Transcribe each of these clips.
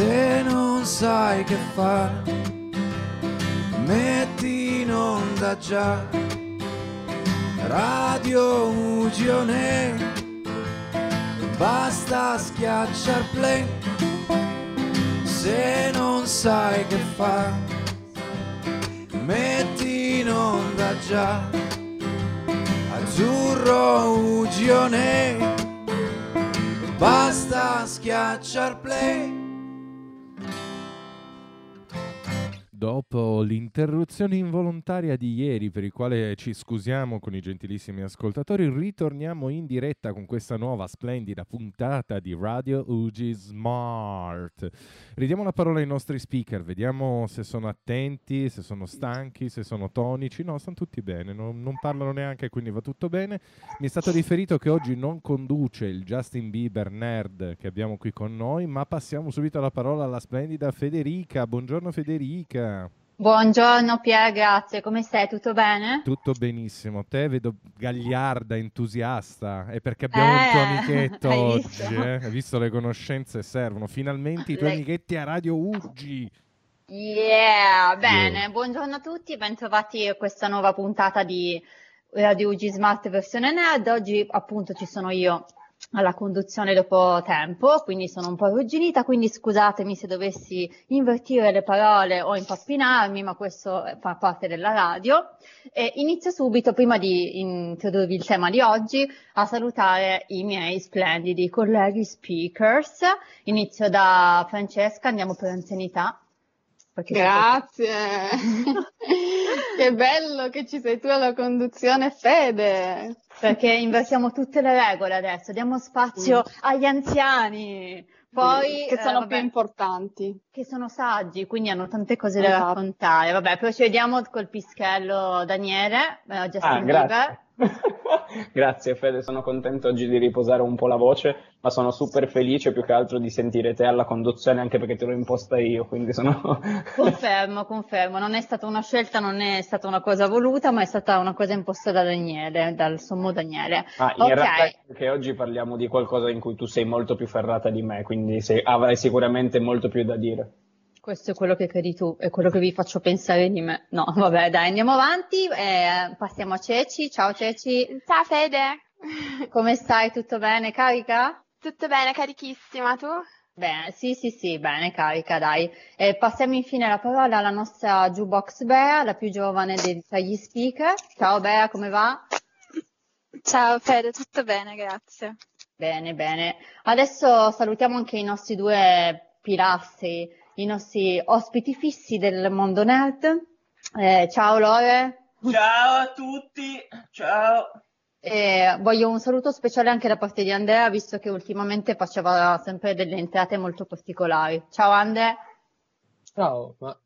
Se non sai che fare, metti in onda già Radio Ugione, basta schiacciar play. Se non sai che fare, metti in onda già Azzurro Ugione, basta schiacciar play. Dopo l'interruzione involontaria di ieri, per il quale ci scusiamo con i gentilissimi ascoltatori, ritorniamo in diretta con questa nuova splendida puntata di Radio UG Smart. Ridiamo la parola ai nostri speaker, vediamo se sono attenti, se sono stanchi, se sono tonici. No, stanno tutti bene, non, non parlano neanche, quindi va tutto bene. Mi è stato riferito che oggi non conduce il Justin Bieber nerd che abbiamo qui con noi, ma passiamo subito la parola alla splendida Federica. Buongiorno Federica. Buongiorno Pier, grazie. Come stai? Tutto bene? Tutto benissimo. Te vedo gagliarda, entusiasta. È perché abbiamo un tuo Eh, amichetto hai oggi. visto? eh? Hai visto le conoscenze servono. Finalmente i tuoi Lei- amichetti a Radio Uggi. Yeah, bene. Buongiorno a tutti, bentrovati a questa nuova puntata di Radio UG Smart versione nerd. Oggi appunto ci sono io alla conduzione dopo tempo, quindi sono un po' arrugginita, quindi scusatemi se dovessi invertire le parole o impappinarmi, ma questo eh, fa parte della radio. E inizio subito, prima di introdurvi il tema di oggi, a salutare i miei splendidi colleghi speakers. Inizio da Francesca, andiamo per anzianità. Perché Grazie. che bello che ci sei tu alla conduzione, Fede. Perché inversiamo tutte le regole adesso, diamo spazio Mm. agli anziani, poi che eh, sono vabbè, più importanti. che sono saggi, quindi hanno tante cose da Esatto. raccontare. Vabbè, procediamo col pischello Daniele, eh, Justin Ah, Bieber. grazie. Grazie Fede, sono contento oggi di riposare un po' la voce, ma sono super felice più che altro di sentire te alla conduzione anche perché te l'ho imposta io, quindi sono... Confermo, confermo, non è stata una scelta, non è stata una cosa voluta, ma è stata una cosa imposta da Daniele, dal sommo Daniele. Ah, in Ok. realtà è che oggi parliamo di qualcosa in cui tu sei molto più ferrata di me, quindi sei- avrai sicuramente molto più da dire. Questo è quello che credi tu, è quello che vi faccio pensare di me. No, vabbè, dai, andiamo avanti, eh, passiamo a Ceci. Ciao Ceci, Ciao Fede, come stai? Tutto bene? Carica? tutto bene, carichissima tu? Bene, sì, sì, sì, bene, carica, dai. E passiamo infine la parola alla nostra jukebox Bea, la più giovane dei- tra gli speaker. Ciao Bea, come va? Ciao Fede, tutto bene, grazie. Bene, bene. Adesso salutiamo anche i nostri due pilastri, i nostri ospiti fissi del mondo nerd. Eh, ciao Lore. Ciao a tutti, ciao. E voglio un saluto speciale anche da parte di Andrea, visto che ultimamente faceva sempre delle entrate molto particolari. Ciao Ande. Ciao, ma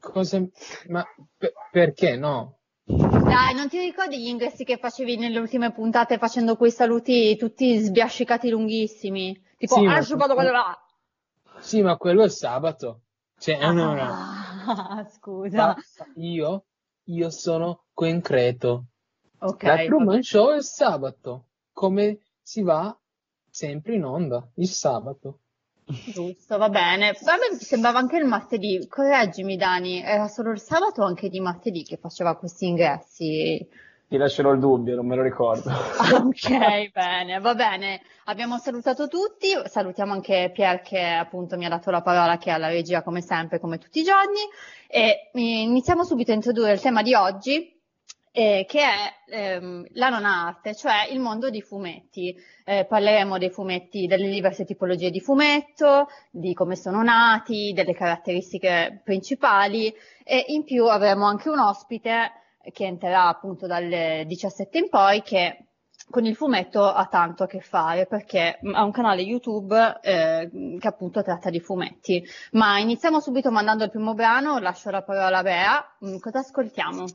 cosa... Ma pe- perché no? Dai, non ti ricordi gli ingressi che facevi nelle ultime puntate facendo quei saluti tutti sbiascicati lunghissimi? Tipo, Sì, ma- ah, quello là. Sì, ma quello è sabato. Cioè, è un'ora. Ah, scusa. Io, io sono concreto. Ok. La Truman Show è sabato. Come si va sempre in onda, il sabato. Giusto, va bene. A me sembrava anche il martedì. Correggimi, Dani, era solo il sabato o anche di martedì che faceva questi ingressi? Ti lascerò il dubbio, non me lo ricordo. Ok, bene, va bene. Abbiamo salutato tutti, salutiamo anche Pier che appunto mi ha dato la parola che è alla regia come sempre, come tutti i giorni. E eh, iniziamo subito a introdurre il tema di oggi, eh, che è ehm, la non arte, cioè il mondo dei fumetti. Eh, parleremo dei fumetti, delle diverse tipologie di fumetto, di come sono nati, delle caratteristiche principali e in più avremo anche un ospite che entrerà appunto dalle 17 in poi che con il fumetto ha tanto a che fare perché ha un canale YouTube eh, che appunto tratta di fumetti. Ma iniziamo subito mandando il primo brano, lascio la parola a Bea. Mm, Cosa ascoltiamo?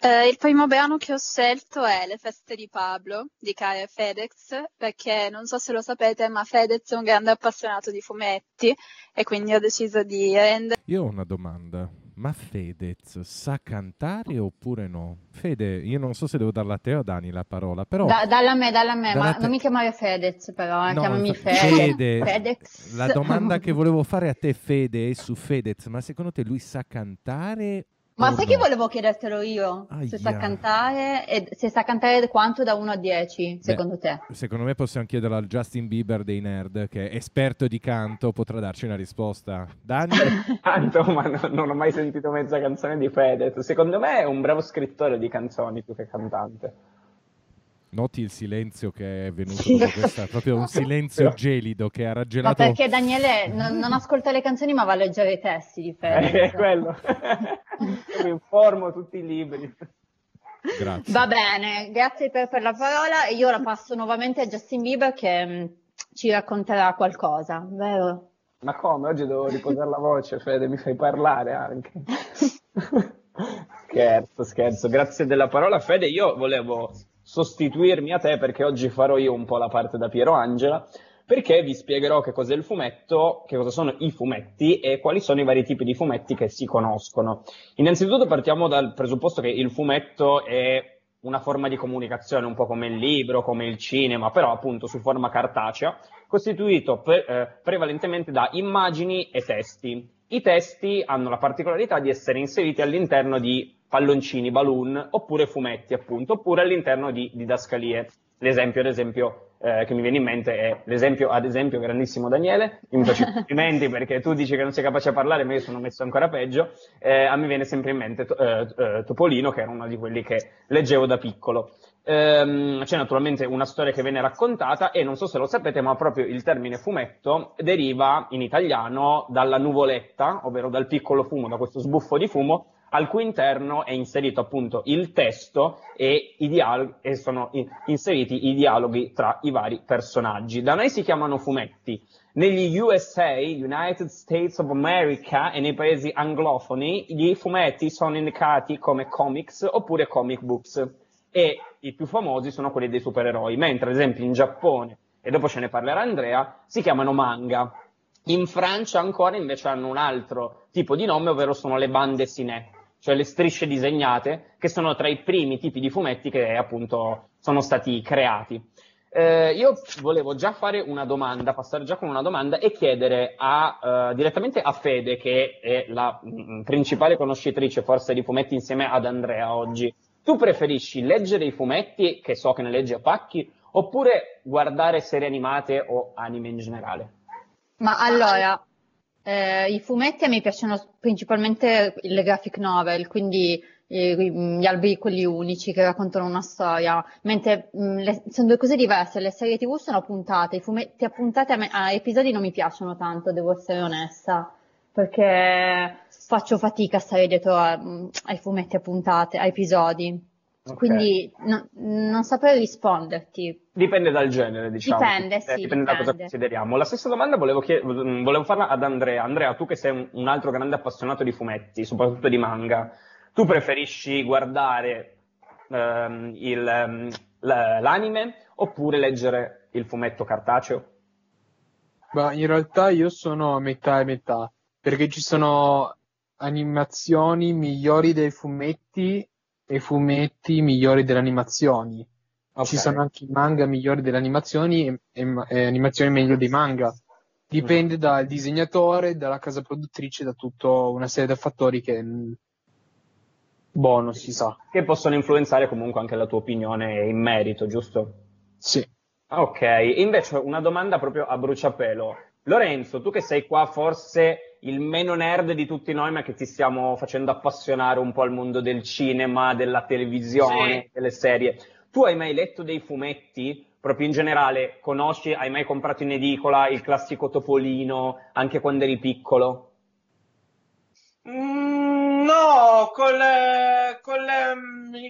Eh, il primo brano che ho scelto è Le feste di Pablo di Kare Fedex, perché non so se lo sapete, ma Fedez è un grande appassionato di fumetti e quindi ho deciso di rendere Io ho una domanda. Ma Fedez sa cantare oppure no? Fede, io non so se devo darla a te o a Dani la parola, però... Da- dalla a me, dalla a me, Dalla ma te- non mi chiamare Fedez però, eh, No, chiamami Fede. Fede, Fedex. La domanda che volevo fare a te, Fede, è su Fedez, ma secondo te lui sa cantare? Ma o sai che volevo chiedertelo io? Se sa Aia. cantare e se sa cantare quanto da 1 a 10, secondo te? Secondo me possiamo chiederlo al Justin Bieber dei nerd, che è esperto di canto, potrà darci una risposta. Dani? Tanto, ma no- non ho mai sentito mezza canzone di Fedez. Secondo me è un bravo scrittore di canzoni più che cantante. Noti il silenzio che è venuto Sì. dopo questa, proprio un silenzio gelido che ha Ma raggelato... perché Daniele non, non ascolta le canzoni ma va a leggere i testi di Fedez. È quello. Mi informo tutti i libri. Grazie. Va bene, grazie per, per la parola e io la passo nuovamente a Justin Bieber che mh, ci racconterà qualcosa, vero? Ma come? Oggi devo riposare la voce, Fede, mi fai parlare anche. scherzo, scherzo. Grazie della parola, Fede. Io volevo sostituirmi a te perché oggi farò io un po' la parte da Piero Angela, perché vi spiegherò che cos'è il fumetto, che cosa sono i fumetti e quali sono i vari tipi di fumetti che si conoscono. Innanzitutto partiamo dal presupposto che il fumetto è una forma di comunicazione, un po' come il libro, come il cinema, però appunto su forma cartacea, costituito pre- eh, prevalentemente da immagini e testi. I testi hanno la particolarità di essere inseriti all'interno di palloncini, balloon, oppure fumetti, appunto, oppure all'interno di didascalie. L'esempio, ad esempio, eh, che mi viene in mente è l'esempio, ad esempio, grandissimo Daniele, io mi faccio complimenti perché tu dici che non sei capace a parlare, ma io sono messo ancora peggio, eh, a me viene sempre in mente to- eh, eh, Topolino, che era uno di quelli che leggevo da piccolo. Ehm, c'è naturalmente una storia che viene raccontata e non so se lo sapete, ma proprio il termine fumetto deriva in italiano dalla nuvoletta, ovvero dal piccolo fumo, da questo sbuffo di fumo, al cui interno è inserito appunto il testo e, dialoghi, e sono inseriti i dialoghi tra i vari personaggi. Da noi si chiamano fumetti. Negli USA, United States of America, e nei paesi anglofoni, i fumetti sono indicati come comics oppure comic books. E i più famosi sono quelli dei supereroi, mentre ad esempio in Giappone, e dopo ce ne parlerà Andrea, si chiamano manga. In Francia ancora invece hanno un altro tipo di nome, ovvero sono le bande ciné, cioè le strisce disegnate, che sono tra i primi tipi di fumetti che appunto sono stati creati. Eh, io volevo già fare una domanda, passare già con una domanda e chiedere a, eh, direttamente a Fede, che è la mm, principale conoscitrice forse di fumetti insieme ad Andrea oggi. Tu preferisci leggere i fumetti, che so che ne leggi a pacchi, oppure guardare serie animate o anime in generale? Ma allora, eh, i fumetti a me piacciono principalmente le graphic novel, quindi eh, gli albi quelli unici che raccontano una storia, mentre mh, le- sono due cose diverse, le serie TV sono puntate, i fumetti a puntate a, me- a episodi non mi piacciono tanto, devo essere onesta, perché faccio fatica a stare dietro a- mh, ai fumetti a puntate, a episodi. Ok. Quindi no- non saprei risponderti. Dipende dal genere, diciamo. Dipende, Eh, sì, dipende da cosa dipende. consideriamo. La stessa domanda volevo, chie- volevo farla ad Andrea. Andrea, tu che sei un, un altro grande appassionato di fumetti, soprattutto di manga, tu preferisci guardare ehm, il, ehm, l- l'anime oppure leggere il fumetto cartaceo? Ma in realtà io sono a metà e metà, perché ci sono animazioni migliori dei fumetti e fumetti migliori delle animazioni. Ok. Ci sono anche i manga migliori delle animazioni e, e e animazioni meglio dei manga. Mm. Dipende dal disegnatore, dalla casa produttrice, da tutta una serie di fattori che, mh, boh, non si sa. Che possono influenzare comunque anche la tua opinione in merito, giusto? Sì. Ok, invece una domanda proprio a bruciapelo. Lorenzo, tu che sei qua forse il meno nerd di tutti noi, ma che ti stiamo facendo appassionare un po' al mondo del cinema, della televisione, Sì. delle serie. Tu hai mai letto dei fumetti? Proprio in generale, conosci, hai mai comprato in edicola il classico Topolino, anche quando eri piccolo? Mm, no, con, le-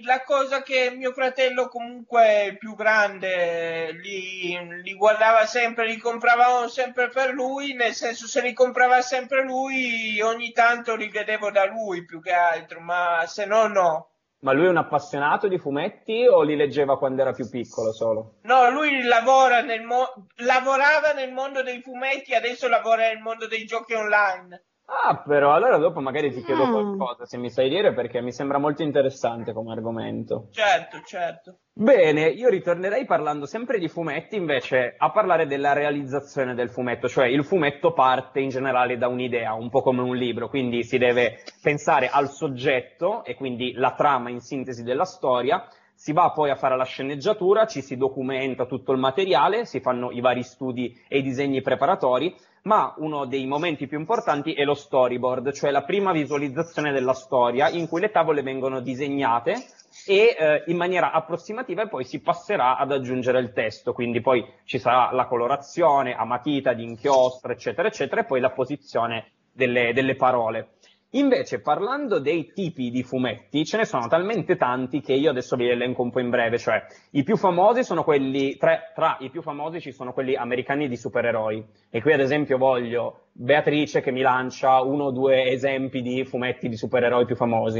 la cosa che mio fratello comunque più grande li, li guardava sempre, li compravamo sempre per lui, nel senso se li comprava sempre lui ogni tanto li vedevo da lui più che altro, ma se no no. Ma lui è un appassionato di fumetti o li leggeva quando era più piccolo solo? No, lui lavora nel mo- lavorava nel mondo dei fumetti, adesso lavora nel mondo dei giochi online. Ah, però allora dopo magari ti chiedo Mm. qualcosa, se mi sai dire, perché mi sembra molto interessante come argomento. Certo, certo. Bene, io ritornerei parlando sempre di fumetti invece a parlare della realizzazione del fumetto, cioè il fumetto parte in generale da un'idea, un po' come un libro, quindi si deve pensare al soggetto e quindi la trama in sintesi della storia, si va poi a fare la sceneggiatura, ci si documenta tutto il materiale, si fanno i vari studi e i disegni preparatori, ma uno dei momenti più importanti è lo storyboard, cioè la prima visualizzazione della storia in cui le tavole vengono disegnate e eh, in maniera approssimativa e poi si passerà ad aggiungere il testo, quindi poi ci sarà la colorazione a matita, di inchiostro, eccetera, eccetera, e poi la posizione delle, delle parole. Invece, parlando dei tipi di fumetti, ce ne sono talmente tanti che io adesso vi elenco un po' in breve, cioè i più famosi sono quelli, tre- tra i più famosi ci sono quelli americani di supereroi. E qui ad esempio voglio Beatrice che mi lancia uno o due esempi di fumetti di supereroi più famosi.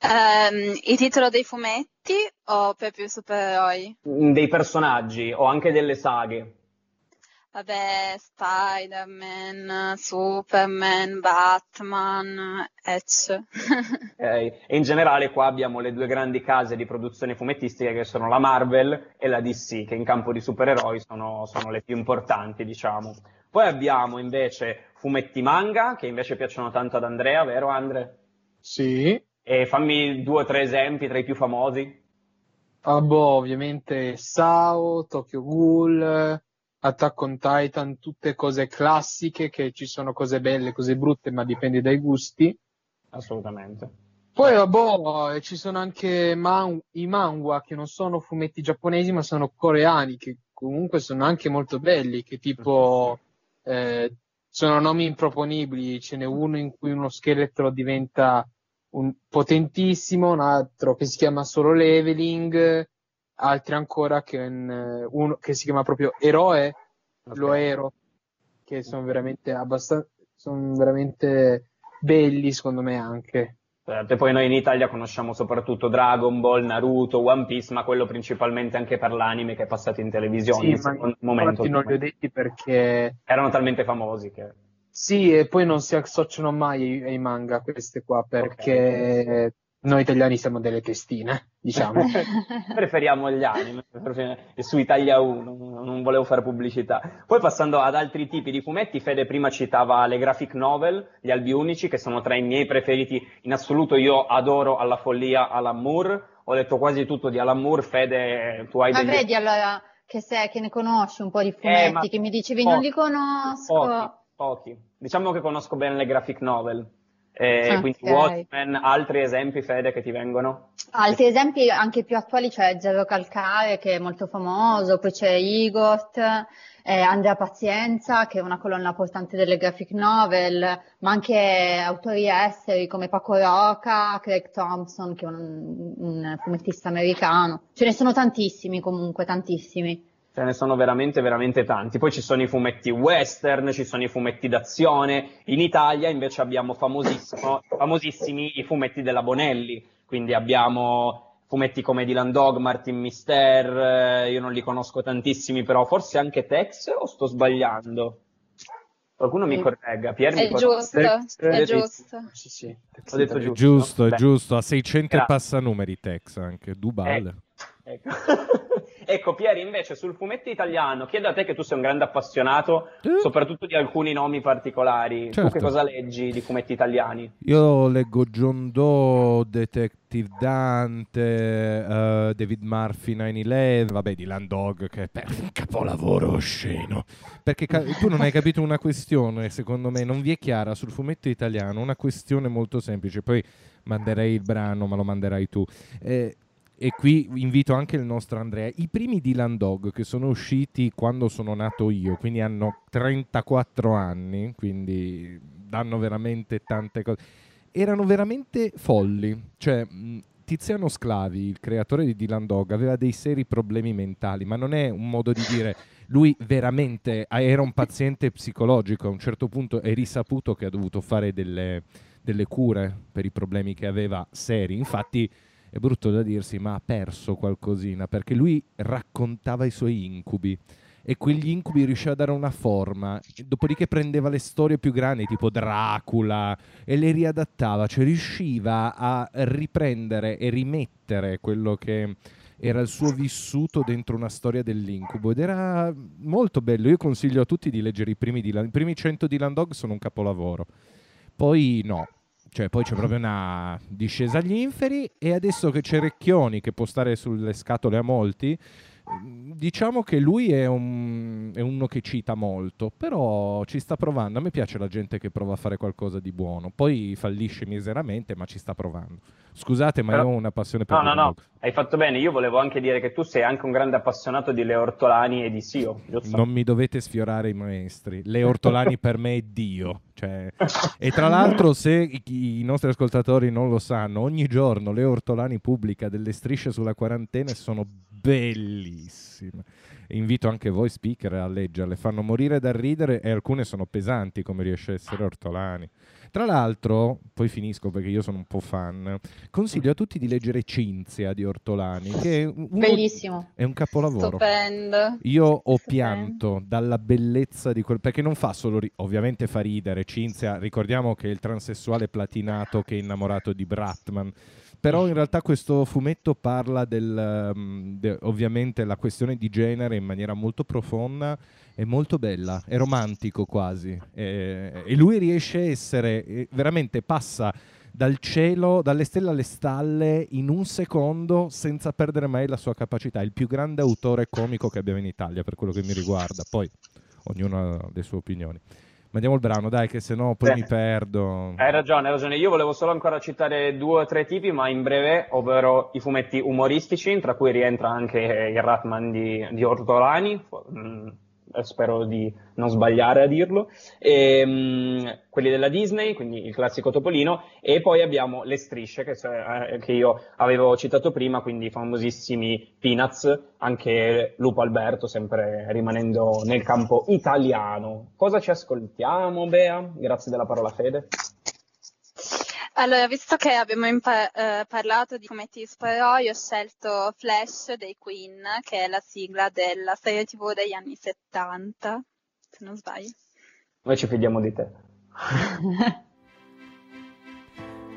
Ehm, il titolo dei fumetti o proprio i supereroi? Mm, Dei personaggi o anche delle saghe. Vabbè, Spider-Man, Superman, Batman, Edge. Eh, e in generale qua abbiamo le due grandi case di produzione fumettistica che sono la Marvel e la DC, che in campo di supereroi sono, sono le più importanti, diciamo. Poi abbiamo invece fumetti manga, che invece piacciono tanto ad Andrea, vero Andre? Sì. E fammi due o tre esempi tra i più famosi. Ah, boh, ovviamente Sao, Tokyo Ghoul, Attack on Titan, tutte cose classiche che ci sono cose belle, cose brutte, ma dipende dai gusti. Assolutamente. Poi, vabbè, ci sono anche man- i manga che non sono fumetti giapponesi, ma sono coreani, che comunque sono anche molto belli, che tipo eh, sono nomi improponibili. Ce n'è uno in cui uno scheletro diventa un potentissimo, un altro che si chiama solo leveling, altri ancora che, in- uno che si chiama proprio eroe, Ok. lo ero, che sono veramente abbastanza, sono veramente belli secondo me anche. Certo, e poi noi in Italia conosciamo soprattutto Dragon Ball, Naruto, One Piece, ma quello principalmente anche per l'anime che è passato in televisione Sì, in ma momento. non li ho detti perché Erano talmente famosi che... sì, e poi non si associano mai ai, ai manga queste qua perché noi italiani siamo delle testine, diciamo. Preferiamo gli anime, e su Italia 1, non volevo fare pubblicità. Poi passando ad altri tipi di fumetti, Fede prima citava le graphic novel, gli albi unici, che sono tra i miei preferiti in assoluto. Io adoro alla follia Alan Moore, ho detto quasi tutto di Alan Moore, Fede, tu hai Ma degli... vedi allora che, sei, che ne conosci un po' di Eh, fumetti, ma che mi dicevi pochi, non li conosco. Pochi, pochi. Diciamo che conosco bene le graphic novel. Eh, Ok. Quindi Watchmen, altri esempi, Fede, che ti vengono? Altri esempi anche più attuali c'è Zero Calcare che è molto famoso, poi c'è Igot, eh, Andrea Pazienza che è una colonna portante delle graphic novel, ma anche autori esteri come Paco Roca, Craig Thompson che è un, un fumettista americano. Ce ne sono tantissimi comunque, tantissimi. Ce ne sono veramente, veramente tanti. Poi ci sono i fumetti western, ci sono i fumetti d'azione. In Italia invece abbiamo famosissimo- famosissimi i fumetti della Bonelli. Quindi abbiamo fumetti come Dylan Dog, Martin Mister, eh, io non li conosco tantissimi, però forse anche Tex o sto sbagliando? Qualcuno mi corregga. Pier mi È corregga. giusto, Tex- è Tex- giusto. Sì, sì. Ho detto È giusto. giusto, è giusto, a 600 e Grazie. passa numeri Tex anche, Dubal. Ecco. ecco, Pieri, invece sul fumetto italiano, chiedo a te che tu sei un grande appassionato, soprattutto di alcuni nomi particolari. Tu Certo. che cosa leggi di fumetti italiani? Io leggo John Doe, Detective Dante, eh, David Murphy 9-11, vabbè Dylan Dog che è un capolavoro osceno. Perché ca- tu non hai capito una questione, secondo me, non vi è chiara sul fumetto italiano, una questione molto semplice, poi manderei il brano, ma lo manderai tu. Eh, e qui invito anche il nostro Andrea. I primi Dylan Dog che sono usciti quando sono nato io, quindi hanno 34 anni, quindi danno veramente tante cose. Erano veramente folli. Cioè, Tiziano Sclavi, il creatore di Dylan Dog, aveva dei seri problemi mentali, ma non è un modo di dire lui veramente ah, era un paziente psicologico. A un certo punto è risaputo che ha dovuto fare delle, delle cure per i problemi che aveva seri. Infatti è brutto da dirsi, ma ha perso qualcosina perché lui raccontava i suoi incubi e quegli incubi riusciva a dare una forma, dopodiché prendeva le storie più grandi tipo Dracula e le riadattava, cioè riusciva a riprendere e rimettere quello che era il suo vissuto dentro una storia dell'incubo ed era molto bello. Io consiglio a tutti di leggere i primi Dylan. I primi 100 Dylan Dog sono un capolavoro. Poi no, cioè poi c'è proprio una discesa agli inferi e adesso che c'è Recchioni che può stare sulle scatole a molti, diciamo che lui è, un, è, uno che cita molto, però ci sta provando. A me piace la gente che prova a fare qualcosa di buono, poi fallisce miseramente, ma ci sta provando. Scusate, ma Però- io ho una passione per No, no, no, hai fatto bene. Io volevo anche dire che tu sei anche un grande appassionato di Leo Ortolani e di Sio, giusto? Non mi dovete sfiorare i maestri. Le Ortolani per me è Dio. Cioè, e tra l'altro, se i, i nostri ascoltatori non lo sanno, ogni giorno Leo Ortolani pubblica delle strisce sulla quarantena e sono bellissime. Invito anche voi, speaker, a leggerle. Fanno morire da ridere e alcune sono pesanti, come riesce a essere Ortolani. Tra l'altro, poi finisco perché io sono un po' fan, consiglio a tutti di leggere Cinzia di Ortolani, che è, uno- è un capolavoro. Stupendo. Io ho pianto dalla bellezza di quel perché non fa solo ri- ovviamente fa ridere Cinzia, ricordiamo che è il transessuale platinato che è innamorato di Bratman. Però in realtà questo fumetto parla del um, de- ovviamente la questione di genere in maniera molto profonda e molto bella, è romantico quasi. E, e lui riesce a essere veramente passa dal cielo, dalle stelle alle stalle in un secondo senza perdere mai la sua capacità. È il più grande autore comico che abbiamo in Italia per quello che mi riguarda. Poi ognuno ha le sue opinioni. Mandiamo il brano, dai, che sennò poi Sì. mi perdo. Hai ragione, hai ragione. Io volevo solo ancora citare due o tre tipi, ma in breve, ovvero i fumetti umoristici, tra cui rientra anche il Ratman di, di Ortolani, mm, spero di non sbagliare a dirlo, e, mm, quelli della Disney, quindi il classico Topolino, e poi abbiamo le strisce che, eh, che io avevo citato prima, quindi i famosissimi Peanuts, anche Lupo Alberto, sempre rimanendo nel campo italiano. Cosa ci ascoltiamo, Bea? Grazie della parola Fede. Allora, visto che abbiamo impa- eh, parlato di fumetti di supereroi, ho scelto Flash dei Queen, che è la sigla della serie TV degli anni 70, se non sbaglio. Noi ci fidiamo di te.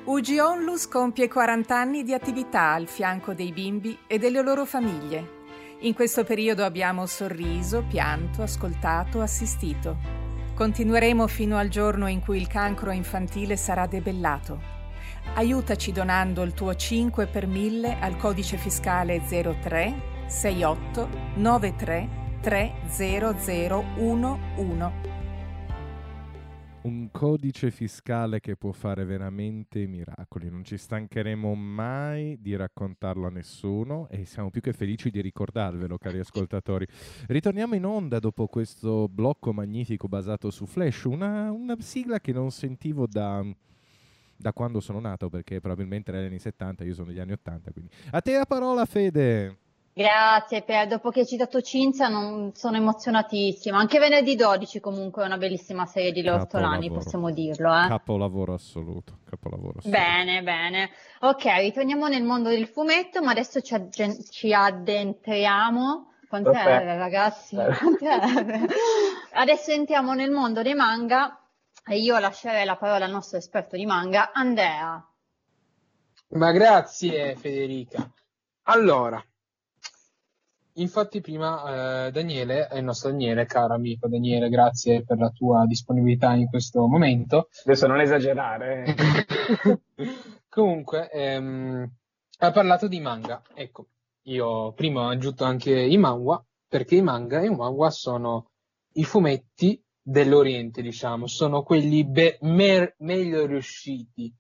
UG Onlus compie 40 anni di attività al fianco dei bimbi e delle loro famiglie. In questo periodo abbiamo sorriso, pianto, ascoltato, assistito. Continueremo fino al giorno in cui il cancro infantile sarà debellato. Aiutaci donando il tuo 5 per 1000 al codice fiscale 03 68 93 30011. Un codice fiscale che può fare veramente miracoli. Non ci stancheremo mai di raccontarlo a nessuno e siamo più che felici di ricordarvelo, cari ascoltatori. Ritorniamo in onda dopo questo blocco magnifico basato su Flash, una, una sigla che non sentivo da, da quando sono nato, perché probabilmente era negli anni 70, io sono degli anni 80. Quindi. A te la parola, Fede. Grazie, per, dopo che hai citato Cinzia non, sono emozionatissima. Anche venerdì 12 comunque è una bellissima serie di Leo Ortolani, Capolavoro. possiamo dirlo. Eh? Capolavoro assoluto. Capolavoro assoluto. Bene, bene. Ok, ritorniamo nel mondo del fumetto, ma adesso ci, aggen- ci addentriamo. Quant'è, Perfetto. ragazzi? Quant'è? Adesso entriamo nel mondo dei manga e io lascerei la parola al nostro esperto di manga, Andrea. Ma grazie Federica. Allora, infatti prima eh, Daniele, il nostro Daniele, caro amico Daniele, grazie per la tua disponibilità in questo momento. Adesso non esagerare. Comunque, ehm, ha parlato di manga. Ecco, io prima ho aggiunto anche i manga, perché i manga e i manga sono i fumetti dell'Oriente, diciamo, sono quelli be- mer- meglio riusciti.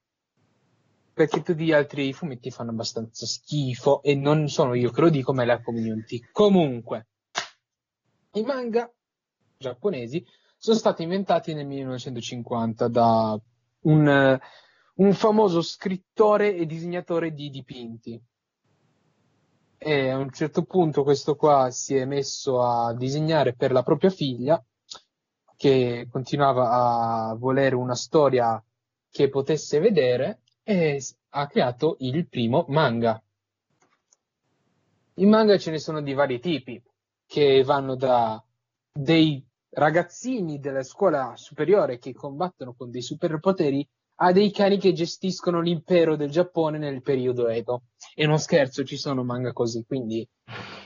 Perché tutti gli altri fumetti fanno abbastanza schifo e non sono io che lo dico, ma è la community. Comunque, i manga giapponesi sono stati inventati nel 1950 da un, eh, un famoso scrittore e disegnatore di dipinti. E a un certo punto questo qua si è messo a disegnare per la propria figlia, che continuava a volere una storia che potesse vedere, e ha creato il primo manga. I manga ce ne sono di vari tipi, che vanno da dei ragazzini della scuola superiore che combattono con dei superpoteri a dei cani che gestiscono l'impero del Giappone nel periodo Edo. E non scherzo, ci sono manga così, quindi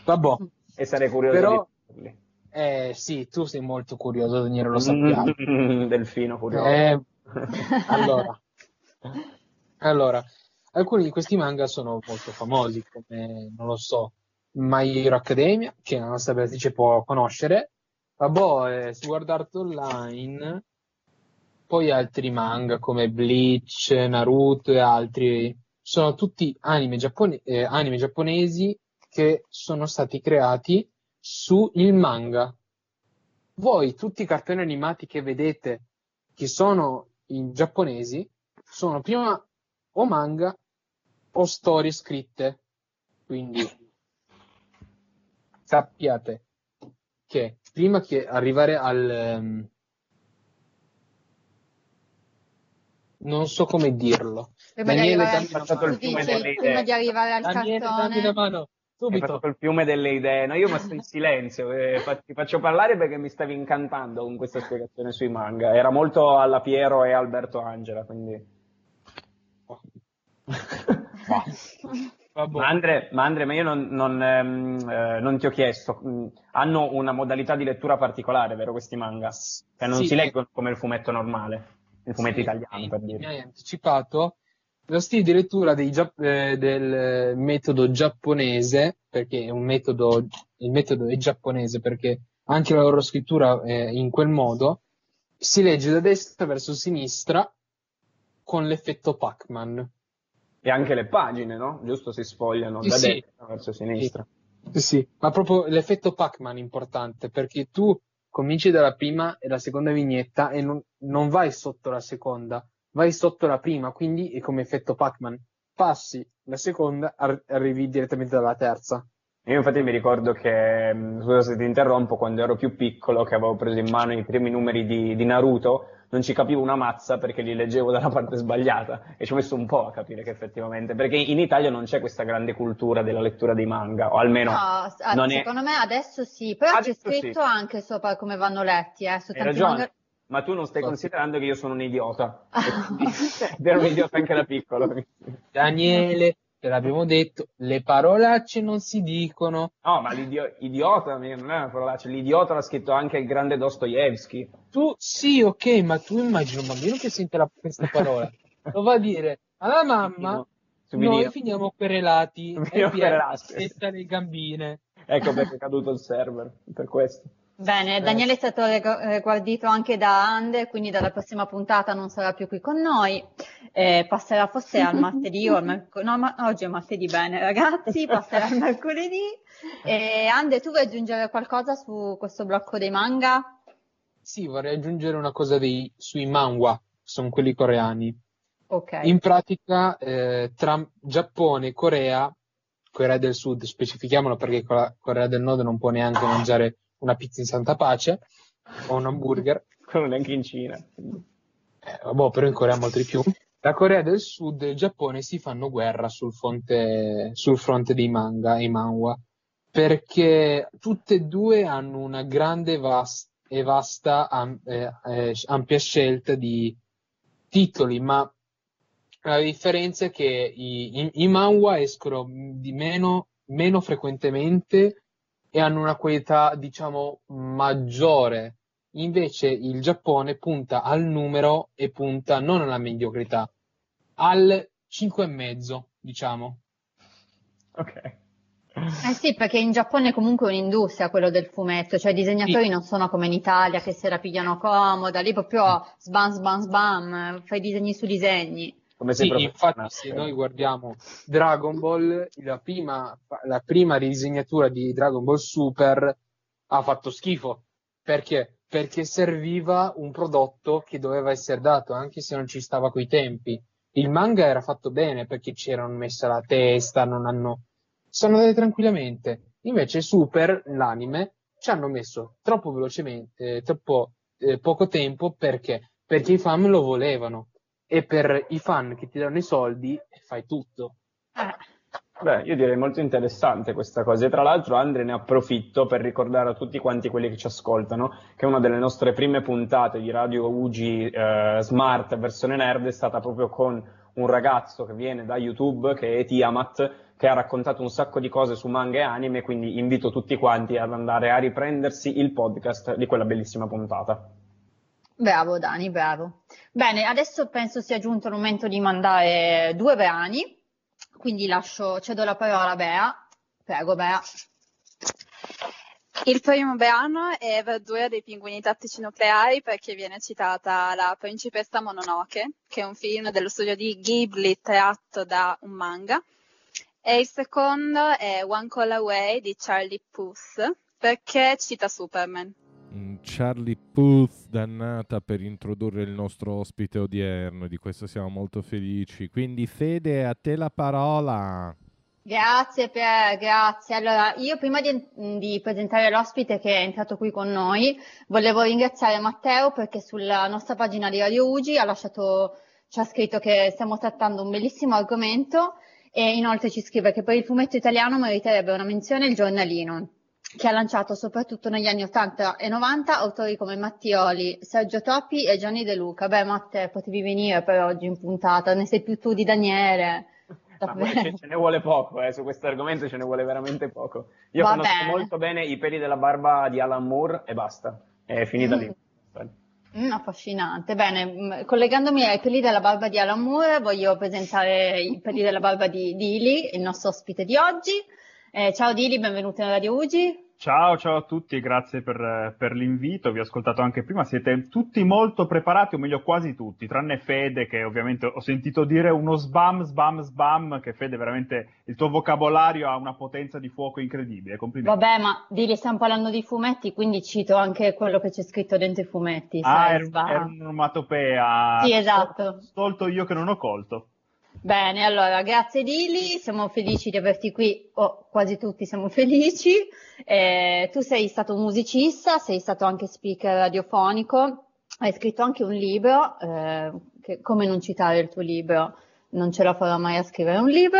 vabbè. E sarei curioso Però, di eh, sì, tu sei molto curioso, Daniele, lo sappiamo. Delfino curioso. Eh, allora, allora, alcuni di questi manga sono molto famosi, come, non lo so, My Hero Academia, che la nostra Beatrice può conoscere, vabbè, eh, Sword Art Online, poi altri manga come Bleach, Naruto e altri. Sono tutti anime, giappone- eh, anime giapponesi che sono stati creati sul manga. Voi, tutti i cartoni animati che vedete che sono in giapponesi, sono prima o manga o storie scritte. Quindi sappiate che prima che arrivare al ehm, non so come dirlo. Prima Daniele, dammi una passato il fiume delle prima idee. di arrivare al Daniele, dammi cartone. una mano, Hai subito. fatto il fiume delle idee. No, io mi sto in silenzio. eh, fa- ti faccio parlare perché mi stavi incantando con questa spiegazione sui manga. Era molto alla Piero e Alberto Angela, quindi... Ma Andre, ma Andre, ma io non, non, ehm, eh, non ti ho chiesto, mh, hanno una modalità di lettura particolare, vero questi manga? Cioè non Sì. si leggono come il fumetto normale, il fumetto Sì, italiano per mi dire. hai anticipato lo stile di lettura gia- eh, del metodo giapponese, perché è un metodo, il metodo è giapponese perché anche la loro scrittura è in quel modo, si legge da destra verso sinistra con l'effetto Pac-Man. E anche le pagine, no? Giusto, si sfogliano Sì, da sì. destra verso sinistra. Sì, sì, ma proprio l'effetto Pac-Man è importante perché tu cominci dalla prima e la seconda vignetta e non, non vai sotto la seconda, vai sotto la prima, quindi è come effetto Pac-Man. Passi la seconda, ar- arrivi direttamente dalla terza. Io infatti mi ricordo che, mh, scusa se ti interrompo, quando ero più piccolo, che avevo preso in mano i primi numeri di, di Naruto, non ci capivo una mazza perché li leggevo dalla parte sbagliata e ci ho messo un po' a capire che effettivamente, perché in Italia non c'è questa grande cultura della lettura dei manga, o almeno No, s- ah, non è... secondo me adesso sì, però c'è Adesso sì. scritto anche sopra come vanno letti, eh, su Hai ragione, manga- ma tu non stai considerando che io sono un idiota. Ero un idiota anche da piccolo. Daniele, te l'abbiamo detto, le parolacce non si dicono. No, ma l'idiota non è una parolaccia, l'idiota l'ha scritto anche il grande Dostoevsky. Tu sì, ok, ma tu immagini un bambino che sente la- questa parola, lo va a dire alla mamma, Subito. noi finiamo querelati e querelati. aspetta le gambine. Ecco perché è caduto il server, per questo. Bene, Eh. Daniele è stato reg- guardito anche da Ande, quindi dalla prossima puntata non sarà più qui con noi, Eh, passerà forse al martedì o al mercoledì, no, ma oggi è martedì, bene ragazzi, passerà al mercoledì. E Ande, tu vuoi aggiungere qualcosa su questo blocco dei manga? Sì, vorrei aggiungere una cosa dei, sui manhwa, sono quelli coreani. Ok. In pratica, eh, tra Giappone e Corea, Corea del Sud, specifichiamolo perché la Corea del Nord non può neanche mangiare una pizza in santa pace o un hamburger. Quello neanche in Cina. Eh, vabbè, però in Corea molto di più. La Corea del Sud e il Giappone si fanno guerra sul fronte, sul fronte dei manga e manhwa, perché tutte e due hanno una grande vas- e vasta am- eh, eh, ampia scelta di titoli, ma la differenza è che i, i, i manhwa escono di meno, meno frequentemente e hanno una qualità, diciamo, maggiore. Invece il Giappone punta al numero e punta non alla mediocrità, al 5,5, diciamo. Ok. Eh sì, perché in Giappone comunque è un'industria quello del fumetto, cioè i disegnatori non sono come in Italia che se la pigliano comoda, lì proprio sbam sbam sbam, fai disegni su disegni. Come Sì, infatti, se noi guardiamo Dragon Ball, la prima, la prima ridisegnatura di Dragon Ball Super ha fatto schifo. Perché? Perché serviva un prodotto che doveva essere dato, anche se non ci stava coi tempi. Il manga era fatto bene perché c'erano messa la testa, non hanno... Sono andate tranquillamente. Invece Super, l'anime, ci hanno messo troppo velocemente, troppo eh, poco tempo perché? Perché i fan lo volevano e per i fan che ti danno i soldi fai tutto. Eh, Beh, io direi molto interessante questa cosa e tra l'altro Andre ne approfitto per ricordare a tutti quanti quelli che ci ascoltano che una delle nostre prime puntate di Radio Ugi eh, Smart versione nerd è stata proprio con un ragazzo che viene da YouTube che è Tiamat che ha raccontato un sacco di cose su manga e anime quindi invito tutti quanti ad andare a riprendersi il podcast di quella bellissima puntata. Bravo Dani, bravo. Bene, adesso penso sia giunto il momento di mandare due brani quindi lascio, cedo la parola a Bea. Prego, Bea. Il primo brano è Verdura dei pinguini tattici nucleari perché viene citata la principessa Mononoke, che è un film dello studio di Ghibli tratto da un manga. E il secondo è One Call Away di Charlie Puth perché cita Superman. Charlie Puth, dannata per introdurre il nostro ospite odierno, di questo siamo molto felici. Quindi Fede, a te la parola. Grazie Pier, grazie. Allora, io prima di, di, presentare l'ospite che è entrato qui con noi, volevo ringraziare Matteo perché sulla nostra pagina di Radio Ugi ha lasciato, ci ha scritto che stiamo trattando un bellissimo argomento e inoltre ci scrive che per il fumetto italiano meriterebbe una menzione il giornalino che ha lanciato soprattutto negli anni 80 e 90 autori come Mattioli, Sergio Toppi e Gianni De Luca. Beh, Matte, potevi venire per oggi in puntata, ne sei più tu di Daniele. ce, ce, ne vuole poco, eh, su questo argomento ce ne vuole veramente poco. Io Va conosco bene. molto bene i peli della barba di Alan Moore e basta, è finita mm. lì. Mm, affascinante. Bene, mm, collegandomi ai peli della barba di Alan Moore, voglio presentare i peli della barba di Dili, il nostro ospite di oggi. Eh, ciao Dili, benvenuto in Radio Ugi. Ciao, ciao a tutti, grazie per, per, l'invito. Vi ho ascoltato anche prima. Siete tutti molto preparati, o meglio, quasi tutti, tranne Fede, che ovviamente ho sentito dire uno sbam, sbam, sbam. Che Fede, veramente il tuo vocabolario ha una potenza di fuoco incredibile. Complimenti. Vabbè, ma Dili, stiamo parlando di fumetti, quindi cito anche quello che c'è scritto dentro i fumetti. Ah, sai, era, era un'onomatopea. Sì, esatto. Stolto io che non ho colto. Bene, allora grazie Dili, siamo felici di averti qui, oh, quasi tutti siamo felici. Eh, tu sei stato un musicista, sei stato anche speaker radiofonico, hai scritto anche un libro, eh, che, come non citare il tuo libro, non ce la farò mai a scrivere un libro.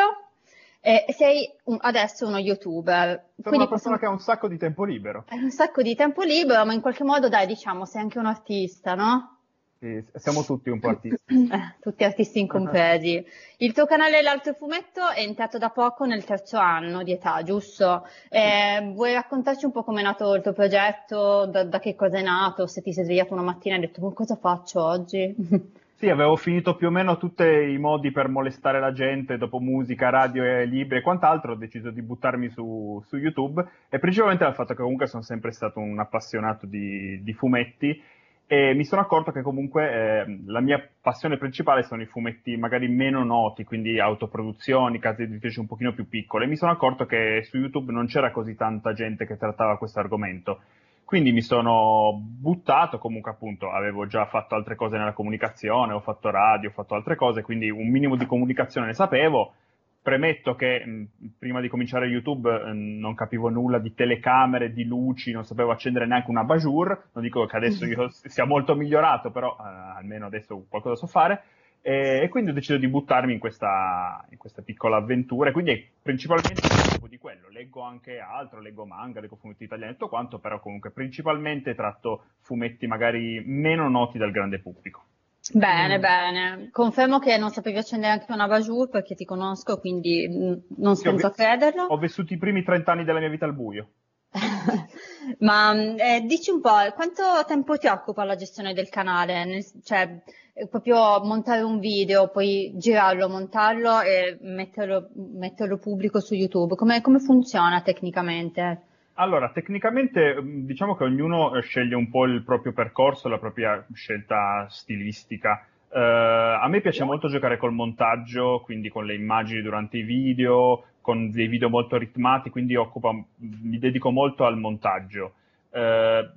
E sei un, adesso uno youtuber. Sono una persona possiamo... che ha un sacco di tempo libero. Hai un sacco di tempo libero, ma in qualche modo dai, diciamo, sei anche un artista, no? Sì, siamo tutti un po' artisti. Eh, tutti artisti incompresi. Il tuo canale L'Alto Fumetto è entrato da poco nel terzo anno di età, giusto? Eh, vuoi raccontarci un po' come è nato il tuo progetto, da, da, che cosa è nato, se ti sei svegliato una mattina e hai detto cosa faccio oggi? Sì, avevo finito più o meno tutti i modi per molestare la gente, dopo musica, radio e libri e quant'altro, ho deciso di buttarmi su, su YouTube e principalmente dal fatto che comunque sono sempre stato un appassionato di, di fumetti e mi sono accorto che comunque eh, la mia passione principale sono i fumetti magari meno noti, quindi autoproduzioni, case editrici un pochino più piccole. Mi sono accorto che su YouTube non c'era così tanta gente che trattava questo argomento. Quindi mi sono buttato, comunque appunto avevo già fatto altre cose nella comunicazione, ho fatto radio, ho fatto altre cose, quindi un minimo di comunicazione ne sapevo Premetto che mh, prima di cominciare YouTube mh, non capivo nulla di telecamere, di luci, non sapevo accendere neanche una Bajur, non dico che adesso io sia molto migliorato, però eh, almeno adesso qualcosa so fare, e, e, quindi ho deciso di buttarmi in questa, in questa piccola avventura, e quindi principalmente mi di quello, leggo anche altro, leggo manga, leggo fumetti italiani, tutto quanto, però comunque principalmente tratto fumetti magari meno noti dal grande pubblico. Bene, mm. bene. Confermo che non sapevi accendere anche una Bajur perché ti conosco, quindi mm, non stento a crederlo. Ho vissuto i primi 30 anni della mia vita al buio. Ma mm, eh, dici un po', quanto tempo ti occupa la gestione del canale? Cioè, eh, proprio montare un video, poi girarlo, montarlo e metterlo, metterlo pubblico su YouTube. Come, come funziona tecnicamente? Allora, tecnicamente mm, diciamo che ognuno eh, sceglie un po' il proprio percorso, la propria scelta stilistica. Uh, a me piace molto giocare col montaggio, quindi con le immagini durante i video, con dei video molto ritmati, quindi occupa, mi dedico molto al montaggio. Uh,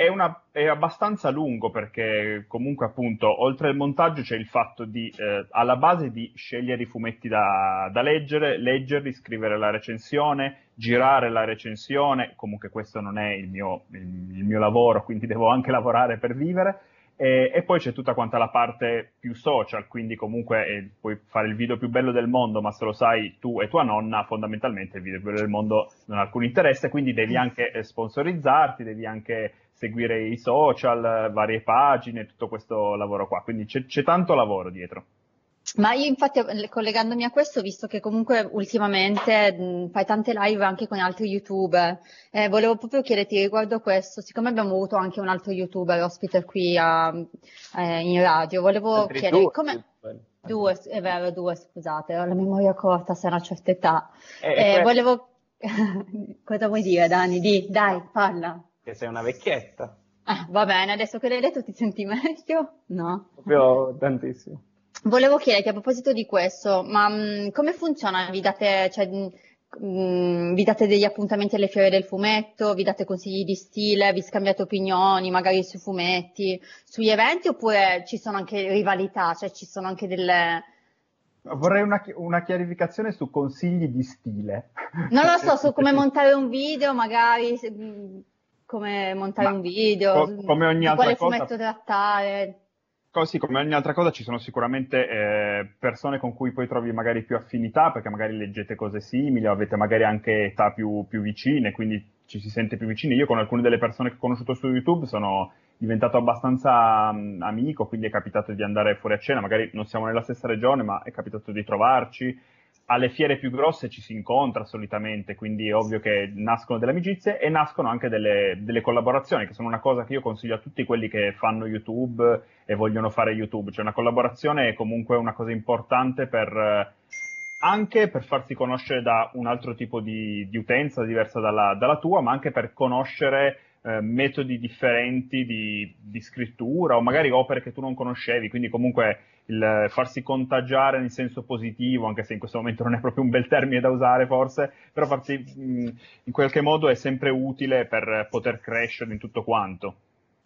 è, una, è, abbastanza lungo perché comunque appunto oltre al montaggio c'è il fatto di eh, alla base di scegliere i fumetti da, da, leggere, leggerli, scrivere la recensione, girare la recensione, comunque questo non è il mio, il, il mio lavoro, quindi devo anche lavorare per vivere. E, e, poi c'è tutta quanta la parte più social, quindi comunque eh, puoi fare il video più bello del mondo, ma se lo sai tu e tua nonna, fondamentalmente il video più bello del mondo non ha alcun interesse, quindi devi anche eh, sponsorizzarti, devi anche seguire i social, varie pagine, tutto questo lavoro qua, quindi c'è, c'è tanto lavoro dietro. Ma io infatti collegandomi a questo, visto che comunque ultimamente mh, fai tante live anche con altri youtuber, eh, volevo proprio chiederti riguardo a questo, siccome abbiamo avuto anche un altro youtuber ospite qui a, eh, in radio, volevo Altri chiedere due, come... Due, è vero, due, scusate, ho la memoria corta se a una certa età. Eh, eh, volevo... Cosa vuoi dire Dani? Di, dai, parla. Che sei una vecchietta. Ah, va bene, adesso che l'hai detto ti senti meglio? No? Proprio tantissimo. Volevo chiederti a proposito di questo, ma mh, mm, come funziona? Vi date, cioè, mh, mm, vi date degli appuntamenti alle fiere del fumetto, vi date consigli di stile, vi scambiate opinioni magari sui fumetti, sugli eventi oppure ci sono anche rivalità, cioè ci sono anche delle... Vorrei una, una chiarificazione su consigli di stile. Non lo so, su come montare un video, magari mm, come montare ma, un video, co- come ogni altra quale cosa... fumetto trattare. Così come ogni altra cosa ci sono sicuramente eh, persone con cui poi trovi magari più affinità perché magari leggete cose simili o avete magari anche età più, più vicine, quindi ci si sente più vicini. Io con alcune delle persone che ho conosciuto su YouTube sono diventato abbastanza um, amico, quindi è capitato di andare fuori a cena, magari non siamo nella stessa regione, ma è capitato di trovarci alle fiere più grosse ci si incontra solitamente, quindi è ovvio che nascono delle amicizie e nascono anche delle, delle, collaborazioni, che sono una cosa che io consiglio a tutti quelli che fanno YouTube e vogliono fare YouTube. Cioè una collaborazione è comunque una cosa importante per anche per farsi conoscere da un altro tipo di, di utenza diversa dalla, dalla, tua, ma anche per conoscere eh, metodi differenti di, di, scrittura o magari opere che tu non conoscevi, quindi comunque il farsi contagiare nel senso positivo, anche se in questo momento non è proprio un bel termine da usare forse, però farsi mh, in qualche modo è sempre utile per poter crescere in tutto quanto.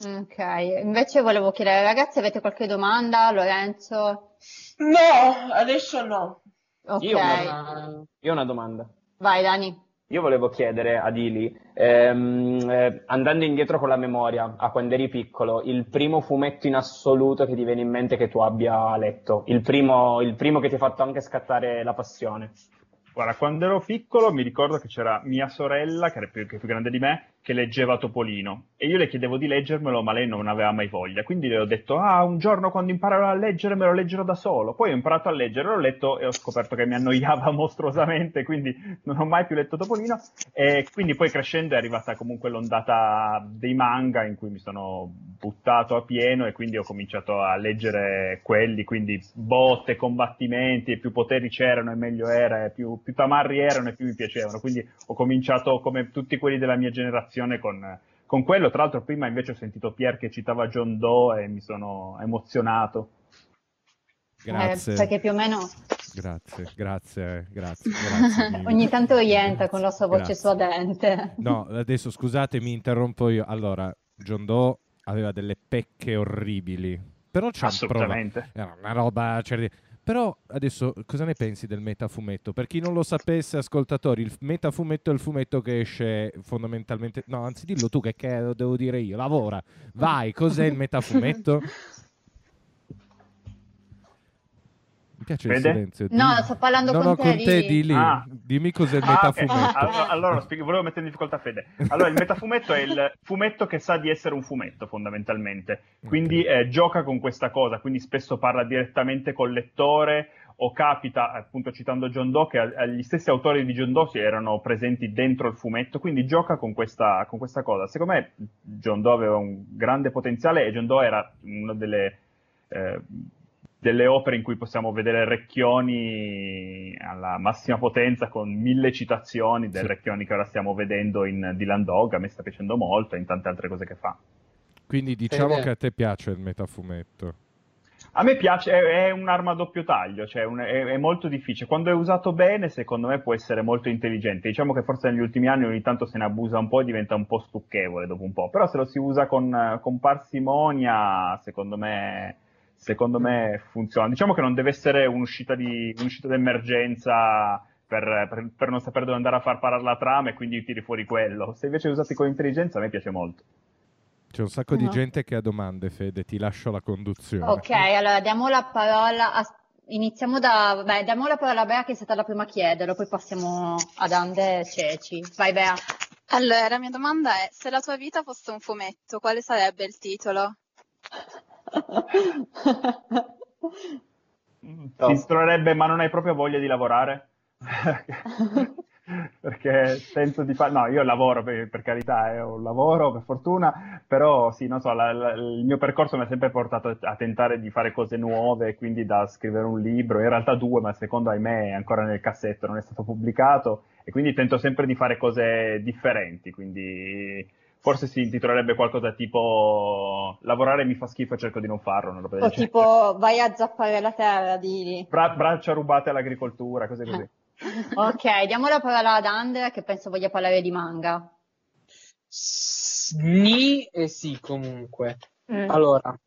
Ok, invece volevo chiedere, ragazzi, avete qualche domanda? Lorenzo? No, adesso no. Ok. Io ho una, io ho una domanda. Vai, Dani. Io volevo chiedere ad Ili, ehm, eh, andando indietro con la memoria, a quando eri piccolo, il primo fumetto in assoluto che ti viene in mente che tu abbia letto, il primo, il primo che ti ha fatto anche scattare la passione. Guarda, quando ero piccolo mi ricordo che c'era mia sorella, che era più, che più grande di me, che leggeva Topolino e io le chiedevo di leggermelo, ma lei non aveva mai voglia. Quindi le ho detto: Ah, un giorno quando imparerò a leggere me lo leggerò da solo. Poi ho imparato a leggere, l'ho letto e ho scoperto che mi annoiava mostruosamente, quindi non ho mai più letto Topolino. E quindi poi crescendo è arrivata comunque l'ondata dei manga in cui mi sono buttato a pieno e quindi ho cominciato a leggere quelli. Quindi botte, combattimenti, e più poteri c'erano e meglio era, e più, più tamarri erano e più mi piacevano. Quindi ho cominciato come tutti quelli della mia generazione relazione con, con quello. Tra l'altro prima invece ho sentito Pier che citava John Doe e mi sono emozionato. Grazie. Eh, perché più o meno... Grazie, grazie, grazie. grazie Ogni tanto orienta con la sua voce grazie. suadente. No, adesso scusate, mi interrompo io. Allora, John Doe aveva delle pecche orribili, però c'ha Assolutamente. Prova... Era una roba... Cioè, però adesso cosa ne pensi del metafumetto? Per chi non lo sapesse, ascoltatori, il metafumetto è il fumetto che esce fondamentalmente... No, anzi dillo tu che, che devo dire io, lavora. Vai, cos'è il metafumetto? Mi piace Vede? il silenzio. No, sto parlando no, con, no, te, con te. Di lì. Ah. Dimmi cos'è il ah, metafumetto. Okay. Allora, allora spiego, volevo mettere in difficoltà Fede. Allora, il metafumetto è il fumetto che sa di essere un fumetto, fondamentalmente. Quindi okay. eh, gioca con questa cosa, quindi spesso parla direttamente col lettore o capita, appunto citando John Doe, che gli stessi autori di John Doe erano presenti dentro il fumetto, quindi gioca con questa, con questa cosa. Secondo me John Doe aveva un grande potenziale e John Doe era una delle... Eh, delle opere in cui possiamo vedere Recchioni alla massima potenza con mille citazioni del sì. Recchioni che ora stiamo vedendo in Dylan Dog, a me sta piacendo molto e in tante altre cose che fa. Quindi diciamo che a te piace il metafumetto. A me piace, è, è un'arma a doppio taglio, cioè un, è, è, molto difficile. Quando è usato bene, secondo me può essere molto intelligente. Diciamo che forse negli ultimi anni ogni tanto se ne abusa un po' e diventa un po' stucchevole dopo un po'. Però se lo si usa con, con parsimonia, secondo me secondo me funziona. Diciamo che non deve essere un'uscita, di, un'uscita d'emergenza per, per, per, non sapere dove andare a far parare la trama e quindi tiri fuori quello. Se invece usati con intelligenza a me piace molto. C'è un sacco di No. gente che ha domande, Fede, ti lascio la conduzione. Ok, allora diamo la parola a... Iniziamo da... Beh, diamo la parola a Bea che è stata la prima a chiederlo, poi passiamo ad Ande e Ceci. Vai Bea. Allora, la mia domanda è, se la tua vita fosse un fumetto, quale sarebbe il titolo? Si intitolerebbe Ma non hai proprio voglia di lavorare? Perché penso di fare... No, io lavoro, per, per carità, è un lavoro, per fortuna, però sì, non so, la- la- il mio percorso mi ha sempre portato a tentare di fare cose nuove, quindi da scrivere un libro, in realtà due, ma il secondo, ahimè, è ancora nel cassetto, non è stato pubblicato, e quindi tento sempre di fare cose differenti, quindi forse si intitolerebbe qualcosa tipo Lavorare mi fa schifo e cerco di non farlo, del O tipo vai a zappare la terra, di... Bra- braccia rubate all'agricoltura, cose così. Ok, diamo la parola ad Andre che penso voglia parlare di manga. Sni e sì, comunque. Mm. Allora,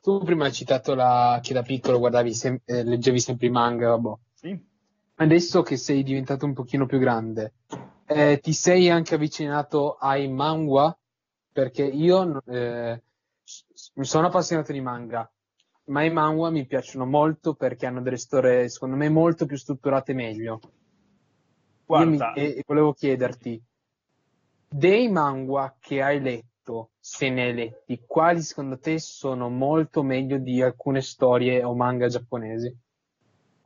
tu prima hai citato la... che da piccolo guardavi sem- eh, leggevi sempre i manga, vabbè. Sì. Adesso che sei diventato un pochino più grande, eh, ti sei anche avvicinato ai manga? Perché io eh, s- sono appassionato di manga, ma i manga mi piacciono molto perché hanno delle storie, secondo me, molto più strutturate e meglio. Io mi- Guarda, e, e volevo chiederti, dei manga che hai letto, se ne hai letti, quali secondo te sono molto meglio di alcune storie o manga giapponesi?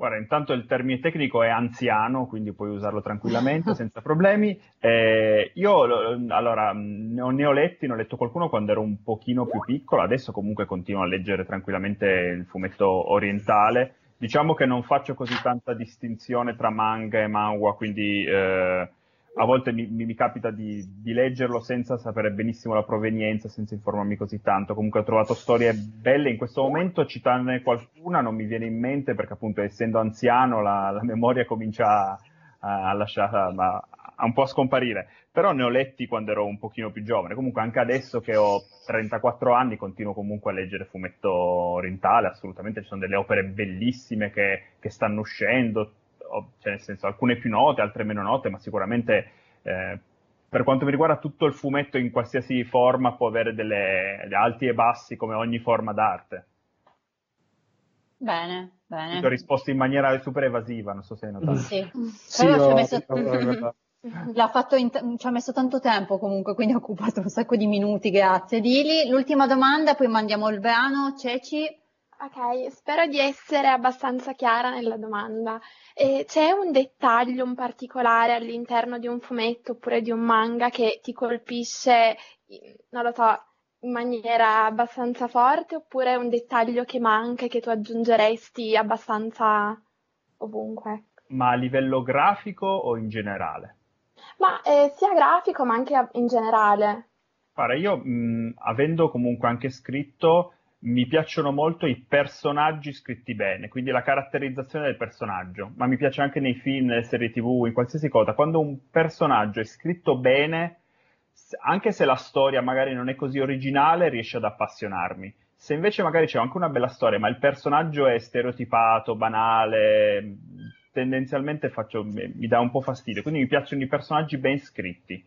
Guarda, intanto il termine tecnico è anziano, quindi puoi usarlo tranquillamente, senza problemi. Eh, io, lo- allora, mh, ne ho, ne ho letti, ne ho letto qualcuno quando ero un pochino più piccolo, adesso comunque continuo a leggere tranquillamente il fumetto orientale. Diciamo che non faccio così tanta distinzione tra manga e manhwa, quindi eh, a volte mi, mi- capita di, di leggerlo senza sapere benissimo la provenienza, senza informarmi così tanto. Comunque ho trovato storie belle in questo momento, citarne qualcuna non mi viene in mente perché appunto essendo anziano la, la memoria comincia a, a lasciare, a, a un po' a scomparire. Però ne ho letti quando ero un pochino più giovane. Comunque anche adesso che ho 34 anni continuo comunque a leggere fumetto orientale, assolutamente ci sono delle opere bellissime che, che stanno uscendo, cioè nel senso alcune più note, altre meno note, ma sicuramente eh, per quanto mi riguarda tutto il fumetto in qualsiasi forma può avere delle, delle alti e bassi come ogni forma d'arte. Bene, Ti ho bene. risposto in maniera super evasiva, non so se hai notato. Sì. Sì, Però ci ha ho- messo... ho- L'ha fatto in t- ci ha messo tanto tempo comunque, quindi ha occupato un sacco di minuti, grazie. Dili, l'ultima domanda, poi mandiamo il brano, Ceci. Ok, spero di essere abbastanza chiara nella domanda. E c'è un dettaglio in particolare all'interno di un fumetto oppure di un manga che ti colpisce, non lo so, in maniera abbastanza forte oppure un dettaglio che manca e che tu aggiungeresti abbastanza ovunque? Ma a livello grafico o in generale? Ma eh, sia grafico ma anche in generale. Guarda, io mh, avendo comunque anche scritto, mi piacciono molto i personaggi scritti bene, quindi la caratterizzazione del personaggio, ma mi piace anche nei film, nelle serie TV, in qualsiasi cosa. Quando un personaggio è scritto bene, anche se la storia magari non è così originale, riesce ad appassionarmi. Se invece magari c'è anche una bella storia, ma il personaggio è stereotipato, banale, tendenzialmente faccio- mi dà un po' fastidio. Quindi mi piacciono i personaggi ben scritti.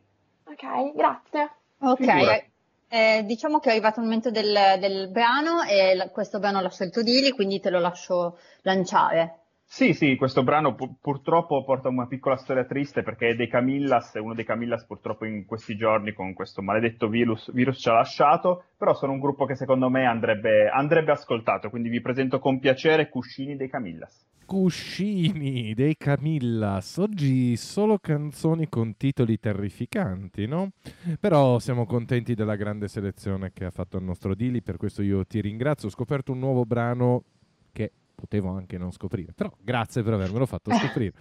Ok, grazie. Ok, Figurati. Eh, diciamo che è arrivato il momento del, del brano e la- questo brano l'ha scelto Dili, quindi te lo lascio lanciare. Sì, sì, questo brano pu- purtroppo porta una piccola storia triste perché è dei Camillas uno dei Camillas purtroppo in questi giorni con questo maledetto virus, virus ci ha lasciato, però sono un gruppo che secondo me andrebbe, andrebbe ascoltato, quindi vi presento con piacere Cuscini dei Camillas. Cuscini dei Camillas. Oggi solo canzoni con titoli terrificanti, no? Però siamo contenti della grande selezione che ha fatto il nostro Dili, per questo io ti ringrazio. Ho scoperto un nuovo brano che potevo anche non scoprire, però grazie per avermelo fatto scoprire.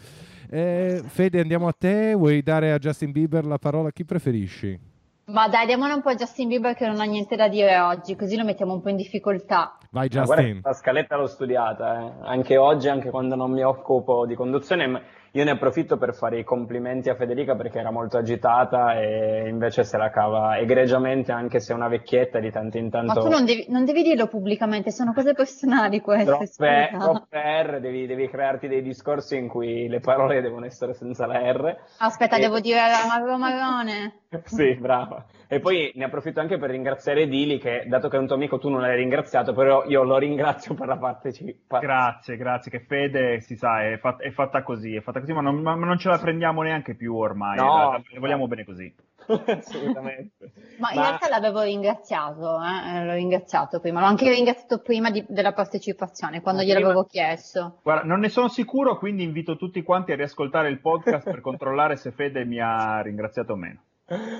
Eh, Fede, andiamo a te. Vuoi dare a Justin Bieber la parola? Chi preferisci? Ma dai, diamolo un po' a Justin Bieber che non ha niente da dire oggi, così lo mettiamo un po' in difficoltà. Vai Justin. la scaletta l'ho studiata, eh. anche oggi, anche quando non mi occupo di conduzione. Ma Io ne approfitto per fare i complimenti a Federica perché era molto agitata e invece se la cava egregiamente, anche se è una vecchietta di tanto in Ma tanto. tu non devi, non devi dirlo pubblicamente, sono cose personali queste. Troppe, troppe R, devi, devi crearti dei discorsi in cui le parole devono essere senza la R. Aspetta, E- devo dire la marro marrone. Sì, brava. E poi ne approfitto anche per ringraziare Dili che, dato che è un tuo amico, tu non l'hai ringraziato, però io lo ringrazio per la partecipazione. Grazie, grazie, che Fede si sa, è, fat- è fatta così, è fatta così, ma non, ma non ce la prendiamo neanche più ormai, No. la, la- la vogliamo bene così. Assolutamente. Ma in realtà l'avevo ringraziato, eh, l'ho ringraziato prima, l'ho anche ringraziato prima di- della partecipazione, quando Ah, gliel'avevo prima- chiesto. Guarda, non ne sono sicuro, quindi invito tutti quanti a riascoltare il podcast per controllare se Fede mi ha ringraziato o meno.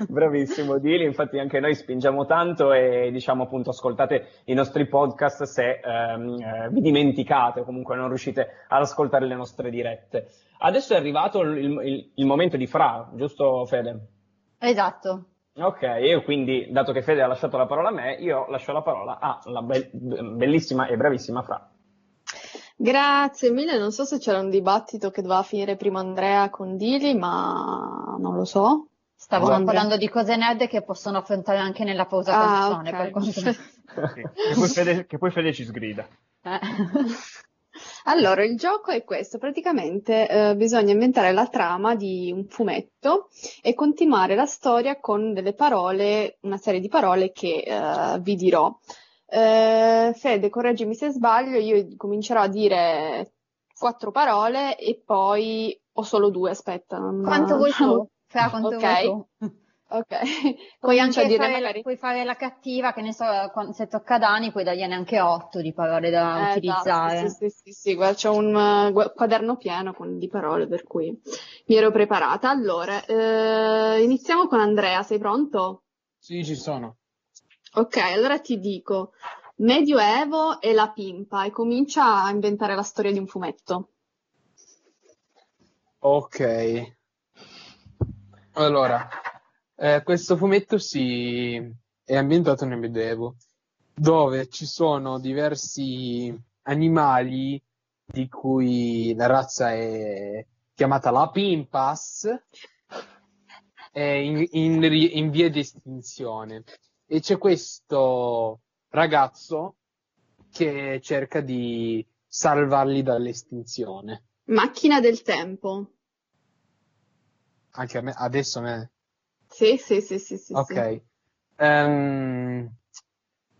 Bravissimo Dili, infatti anche noi spingiamo tanto e diciamo appunto ascoltate i nostri podcast se ehm, eh, vi dimenticate o comunque non riuscite ad ascoltare le nostre dirette. Adesso è arrivato il, il- il momento di Fra, giusto Fede? Esatto. Ok, io quindi, dato che Fede ha lasciato la parola a me, io lascio la parola alla be- bellissima e bravissima Fra. Grazie mille, non so se c'era un dibattito che doveva finire prima Andrea con Dili, ma non lo so. Stavamo Andrea. parlando di cose nerd che possono affrontare anche nella pausa Ah, canzone. ok. per quanto- Sì, Che, poi Fede, che poi Fede ci sgrida. Eh. Allora, il gioco è questo, praticamente eh, bisogna inventare la trama di un fumetto e continuare la storia con delle parole, una serie di parole che eh, vi dirò. Eh, Fede, correggimi se sbaglio, io comincerò a dire quattro parole e poi ho solo due, aspetta. non- Quanto vuoi tu? Fra, quanto Ok. vuoi tu? Ok, Puoi anche a dire fare, magari- puoi fare la cattiva, che ne so, se tocca a Dani puoi dargliene anche otto di parole da Eh, utilizzare. esatto, sì, sì, sì, sì, guarda, c'ho un uh, quaderno pieno con di parole, per cui mi ero preparata. Allora, eh, iniziamo con Andrea, sei pronto? Sì, ci sono. Ok, allora ti dico Medioevo e la pimpa e comincia a inventare la storia di un fumetto. Ok. Allora, eh, questo fumetto si è ambientato nel Medioevo, dove ci sono diversi animali di cui la razza è chiamata la Pimpas, è in, in in via di estinzione. E c'è questo ragazzo che cerca di salvarli dall'estinzione. Macchina del tempo. Anche a me, adesso a me Sì, sì, sì, sì, sì. Ok. sì. Ehm,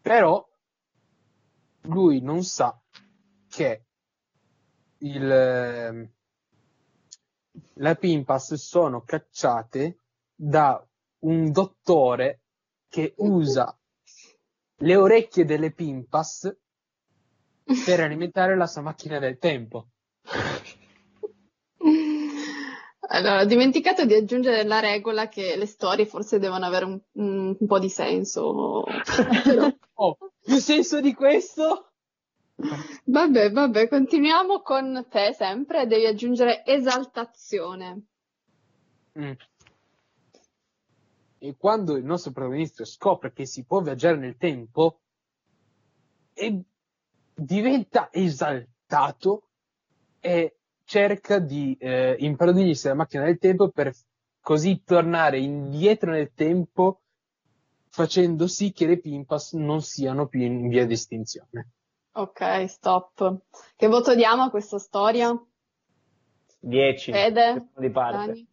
però lui non sa che il, ehm, le Pimpas sono cacciate da un dottore che usa le orecchie delle Pimpas per alimentare la sua macchina del tempo. Allora, ho dimenticato di aggiungere la regola che le storie forse devono avere un, un- un po' di senso. Oh, più senso di questo? Vabbè, vabbè, continuiamo con te sempre, devi aggiungere esaltazione. Mm. E quando il nostro protagonista scopre che si può viaggiare nel tempo, e diventa esaltato e cerca di eh, impadronirsi la macchina del tempo per così tornare indietro nel tempo, facendo sì che le Pimpas non siano più in via di estinzione. Ok, stop. Che voto diamo a questa storia? 10 Fede? di parte.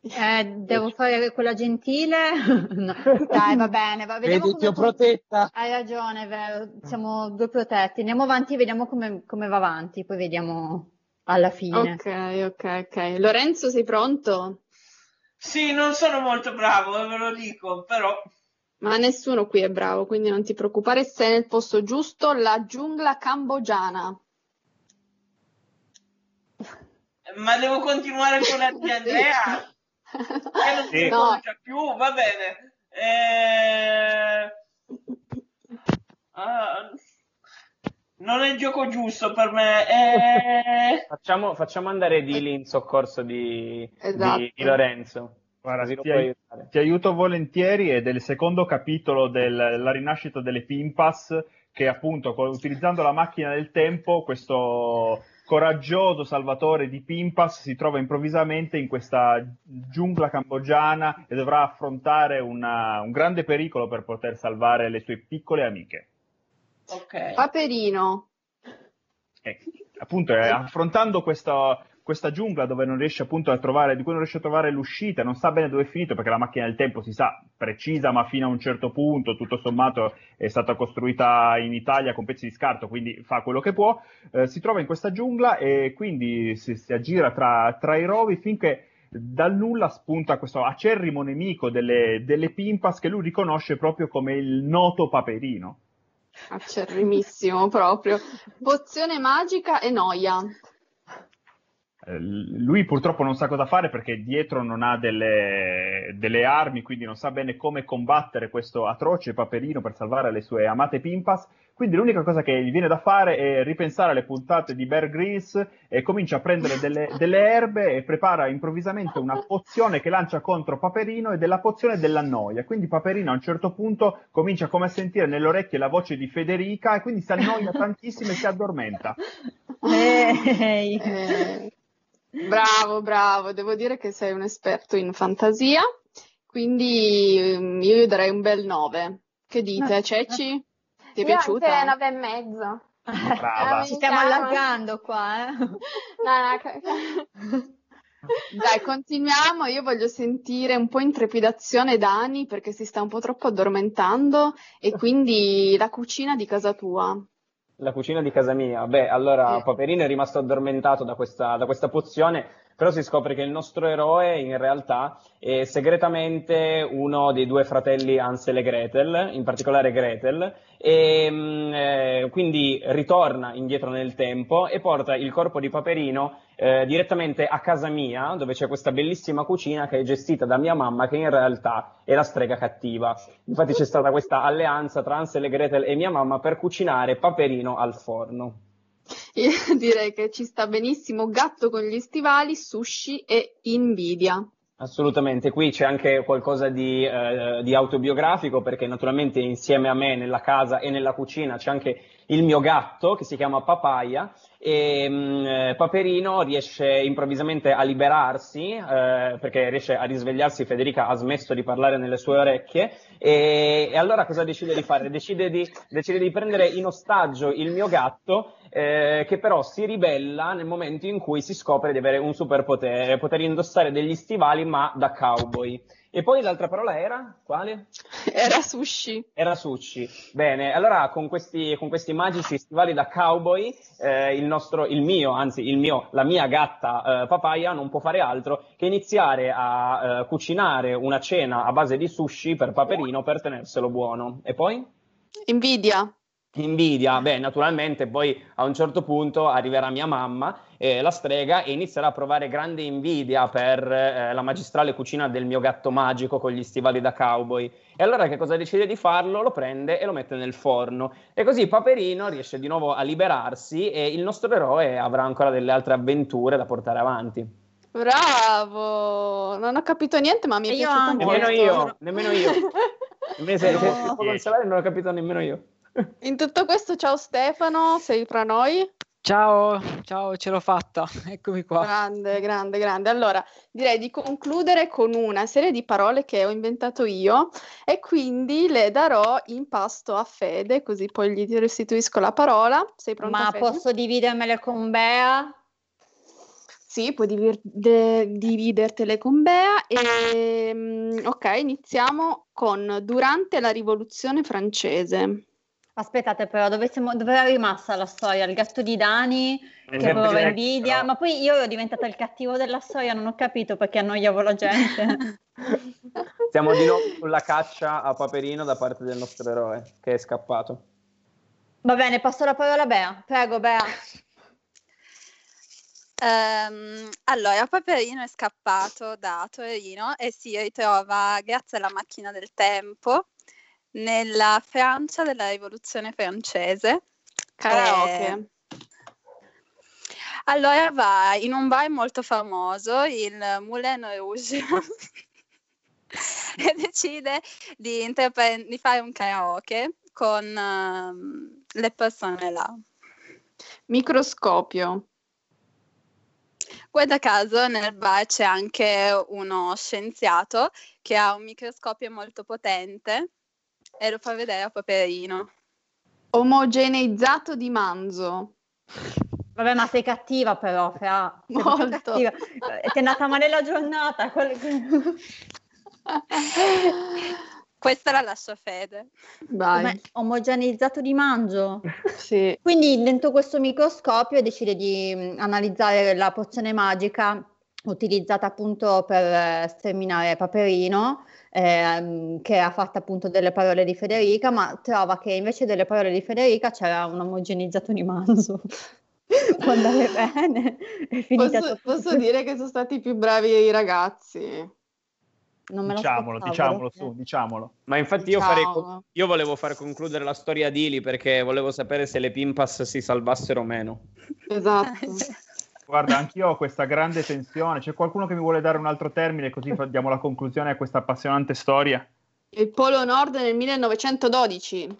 Eh, devo fare quella gentile? No. Dai, va bene, va, vediamo Vedi, ti ho protetta. Hai ragione, vero, siamo due protetti. Andiamo avanti e vediamo come, come va avanti, poi vediamo alla fine. Ok, ok, ok. Lorenzo, sei pronto? Sì, non sono molto bravo, eh, ve lo dico, però Ma nessuno qui è bravo, quindi non ti preoccupare, sei nel posto giusto, la giungla cambogiana. ma devo continuare con la di Andrea che non si. No. più, va bene. Eh, ah, non è il gioco giusto per me. Eh, Facciamo, facciamo andare Dili in soccorso di, Esatto. di- di Lorenzo. Guarda, ti, ai- ti aiuto volentieri ed è il secondo capitolo della rinascita delle Pimpas che appunto co- utilizzando la macchina del tempo questo coraggioso salvatore di Pimpas si trova improvvisamente in questa giungla cambogiana e dovrà affrontare una- un grande pericolo per poter salvare le sue piccole amiche. Ok. Paperino. E, appunto, eh, affrontando questo, questa giungla dove non riesce appunto a trovare, di cui non riesce a trovare l'uscita, non sa bene dove è finito perché la macchina del tempo si sa precisa ma fino a un certo punto, tutto sommato è stata costruita in Italia con pezzi di scarto, quindi fa quello che può, eh, si trova in questa giungla e quindi si, si aggira tra, tra i rovi finché dal nulla spunta questo acerrimo nemico delle, delle Pimpas che lui riconosce proprio come il noto Paperino. Acerrimissimo proprio. Pozione magica e noia. Eh, lui purtroppo non sa cosa fare perché dietro non ha delle, delle, armi, quindi non sa bene come combattere questo atroce paperino per salvare le sue amate Pimpas. Quindi l'unica cosa che gli viene da fare è ripensare alle puntate di Bear Grylls e comincia a prendere delle, delle erbe e prepara improvvisamente una pozione che lancia contro Paperino ed è la pozione della noia. Quindi Paperino a un certo punto comincia come a sentire nelle orecchie la voce di Federica e quindi si annoia tantissimo e si addormenta. Ehi. Eh. Bravo, bravo, devo dire che sei un esperto in fantasia, quindi mm, io gli darei un bel 9. Che dite, Ceci? Ti è io piaciuta? Anche 9 e mezzo. Brava. Ci stiamo allargando qua, eh? No, no, Dai, continuiamo. Io voglio sentire un po' in trepidazione Dani perché si sta un po' troppo addormentando e quindi la cucina di casa tua. La cucina di casa mia. Beh, allora Sì. Paperino è rimasto addormentato da questa, da questa pozione, però si scopre che il nostro eroe in realtà è segretamente uno dei due fratelli Ansel e Gretel, in particolare Gretel, e mm, eh, quindi ritorna indietro nel tempo e porta il corpo di Paperino eh, direttamente a casa mia, dove c'è questa bellissima cucina che è gestita da mia mamma, che in realtà è la strega cattiva. Infatti c'è stata questa alleanza tra Ansel e Gretel e mia mamma per cucinare Paperino al forno. Io direi che ci sta benissimo gatto con gli stivali, sushi e invidia. Assolutamente, qui c'è anche qualcosa di, eh, di autobiografico perché naturalmente insieme a me nella casa e nella cucina c'è anche il mio gatto che si chiama Papaya e mh, eh, Paperino riesce improvvisamente a liberarsi eh, perché riesce a risvegliarsi, Federica ha smesso di parlare nelle sue orecchie e, e allora cosa decide di fare? Decide di, decide di prendere in ostaggio il mio gatto eh, che però si ribella nel momento in cui si scopre di avere un superpotere, poter indossare degli stivali ma da cowboy. E poi l'altra parola era? Quale? Era sushi. Era sushi. Bene, allora con questi, con questi magici stivali da cowboy, eh, il nostro, il mio, anzi il mio, la mia gatta eh, papaya non può fare altro che iniziare a eh, cucinare una cena a base di sushi per Paperino per tenerselo buono. E poi? Invidia. Invidia, beh, naturalmente poi a un certo punto arriverà mia mamma, eh, la strega, e inizierà a provare grande invidia per eh, la magistrale cucina del mio gatto magico con gli stivali da cowboy. E allora che cosa decide di farlo? Lo prende e lo mette nel forno. E così Paperino riesce di nuovo a liberarsi e il nostro eroe avrà ancora delle altre avventure da portare avanti. Bravo! Non ho capito niente, ma mi è io piaciuto anche. molto. Nemmeno io, nemmeno io. Nemmeno se, se, No. se- se- non ho capito nemmeno io. In tutto questo, ciao Stefano, sei fra noi? Ciao, ciao, ce l'ho fatta, eccomi qua. Grande, grande, grande. Allora, direi di concludere con una serie di parole che ho inventato io e quindi le darò in pasto a Fede, così poi gli restituisco la parola. Sei pronta, Ma Fede? posso dividermele con Bea? Sì, puoi divir- de- dividertele con Bea. E, mm, ok, iniziamo con durante la rivoluzione francese. Aspettate però, dove, siamo, dove era rimasta la storia? Il gatto di Dani che Dani, invidia, però. ma poi io ero diventata il cattivo della storia, non ho capito perché annoiavo la gente. Siamo di nuovo sulla caccia a Paperino da parte del nostro eroe che è scappato. Va bene, passo la parola a Bea. Prego, Bea. Ehm, allora, Paperino è scappato da Torino e si ritrova, grazie alla macchina del tempo, nella Francia della Rivoluzione francese. Karaoke. Eh, allora va in un bar molto famoso, il Moulin Rouge, e decide di, interpre- di fare un karaoke con ehm, le persone là. Microscopio. Guarda caso nel bar c'è anche uno scienziato che ha un microscopio molto potente e lo fa vedere a Paperino. Omogeneizzato di manzo. Vabbè, ma sei cattiva però, Fra. Sei Molto. cattiva. Eh, Ti è andata male la giornata. quel- Questa la lascio a Fede. Vai. Omogeneizzato di mangio. Sì. Quindi dentro questo microscopio decide di mm, analizzare la pozione magica utilizzata appunto per eh, sterminare Paperino, ehm, che era fatta appunto delle parole di Federica, ma trova che invece delle parole di Federica c'era un omogeneizzato di manzo. Può andare bene. È finita Posso, posso dire che sono stati più bravi i ragazzi. Non me Diciamolo, diciamolo perché- su, diciamolo. Ma infatti io, farei io volevo far concludere la storia di Ili perché volevo sapere se le Pimpas si salvassero o meno. Esatto. Guarda, anch'io ho questa grande tensione. C'è qualcuno che mi vuole dare un altro termine così diamo la conclusione a questa appassionante storia? Il Polo Nord nel 1912.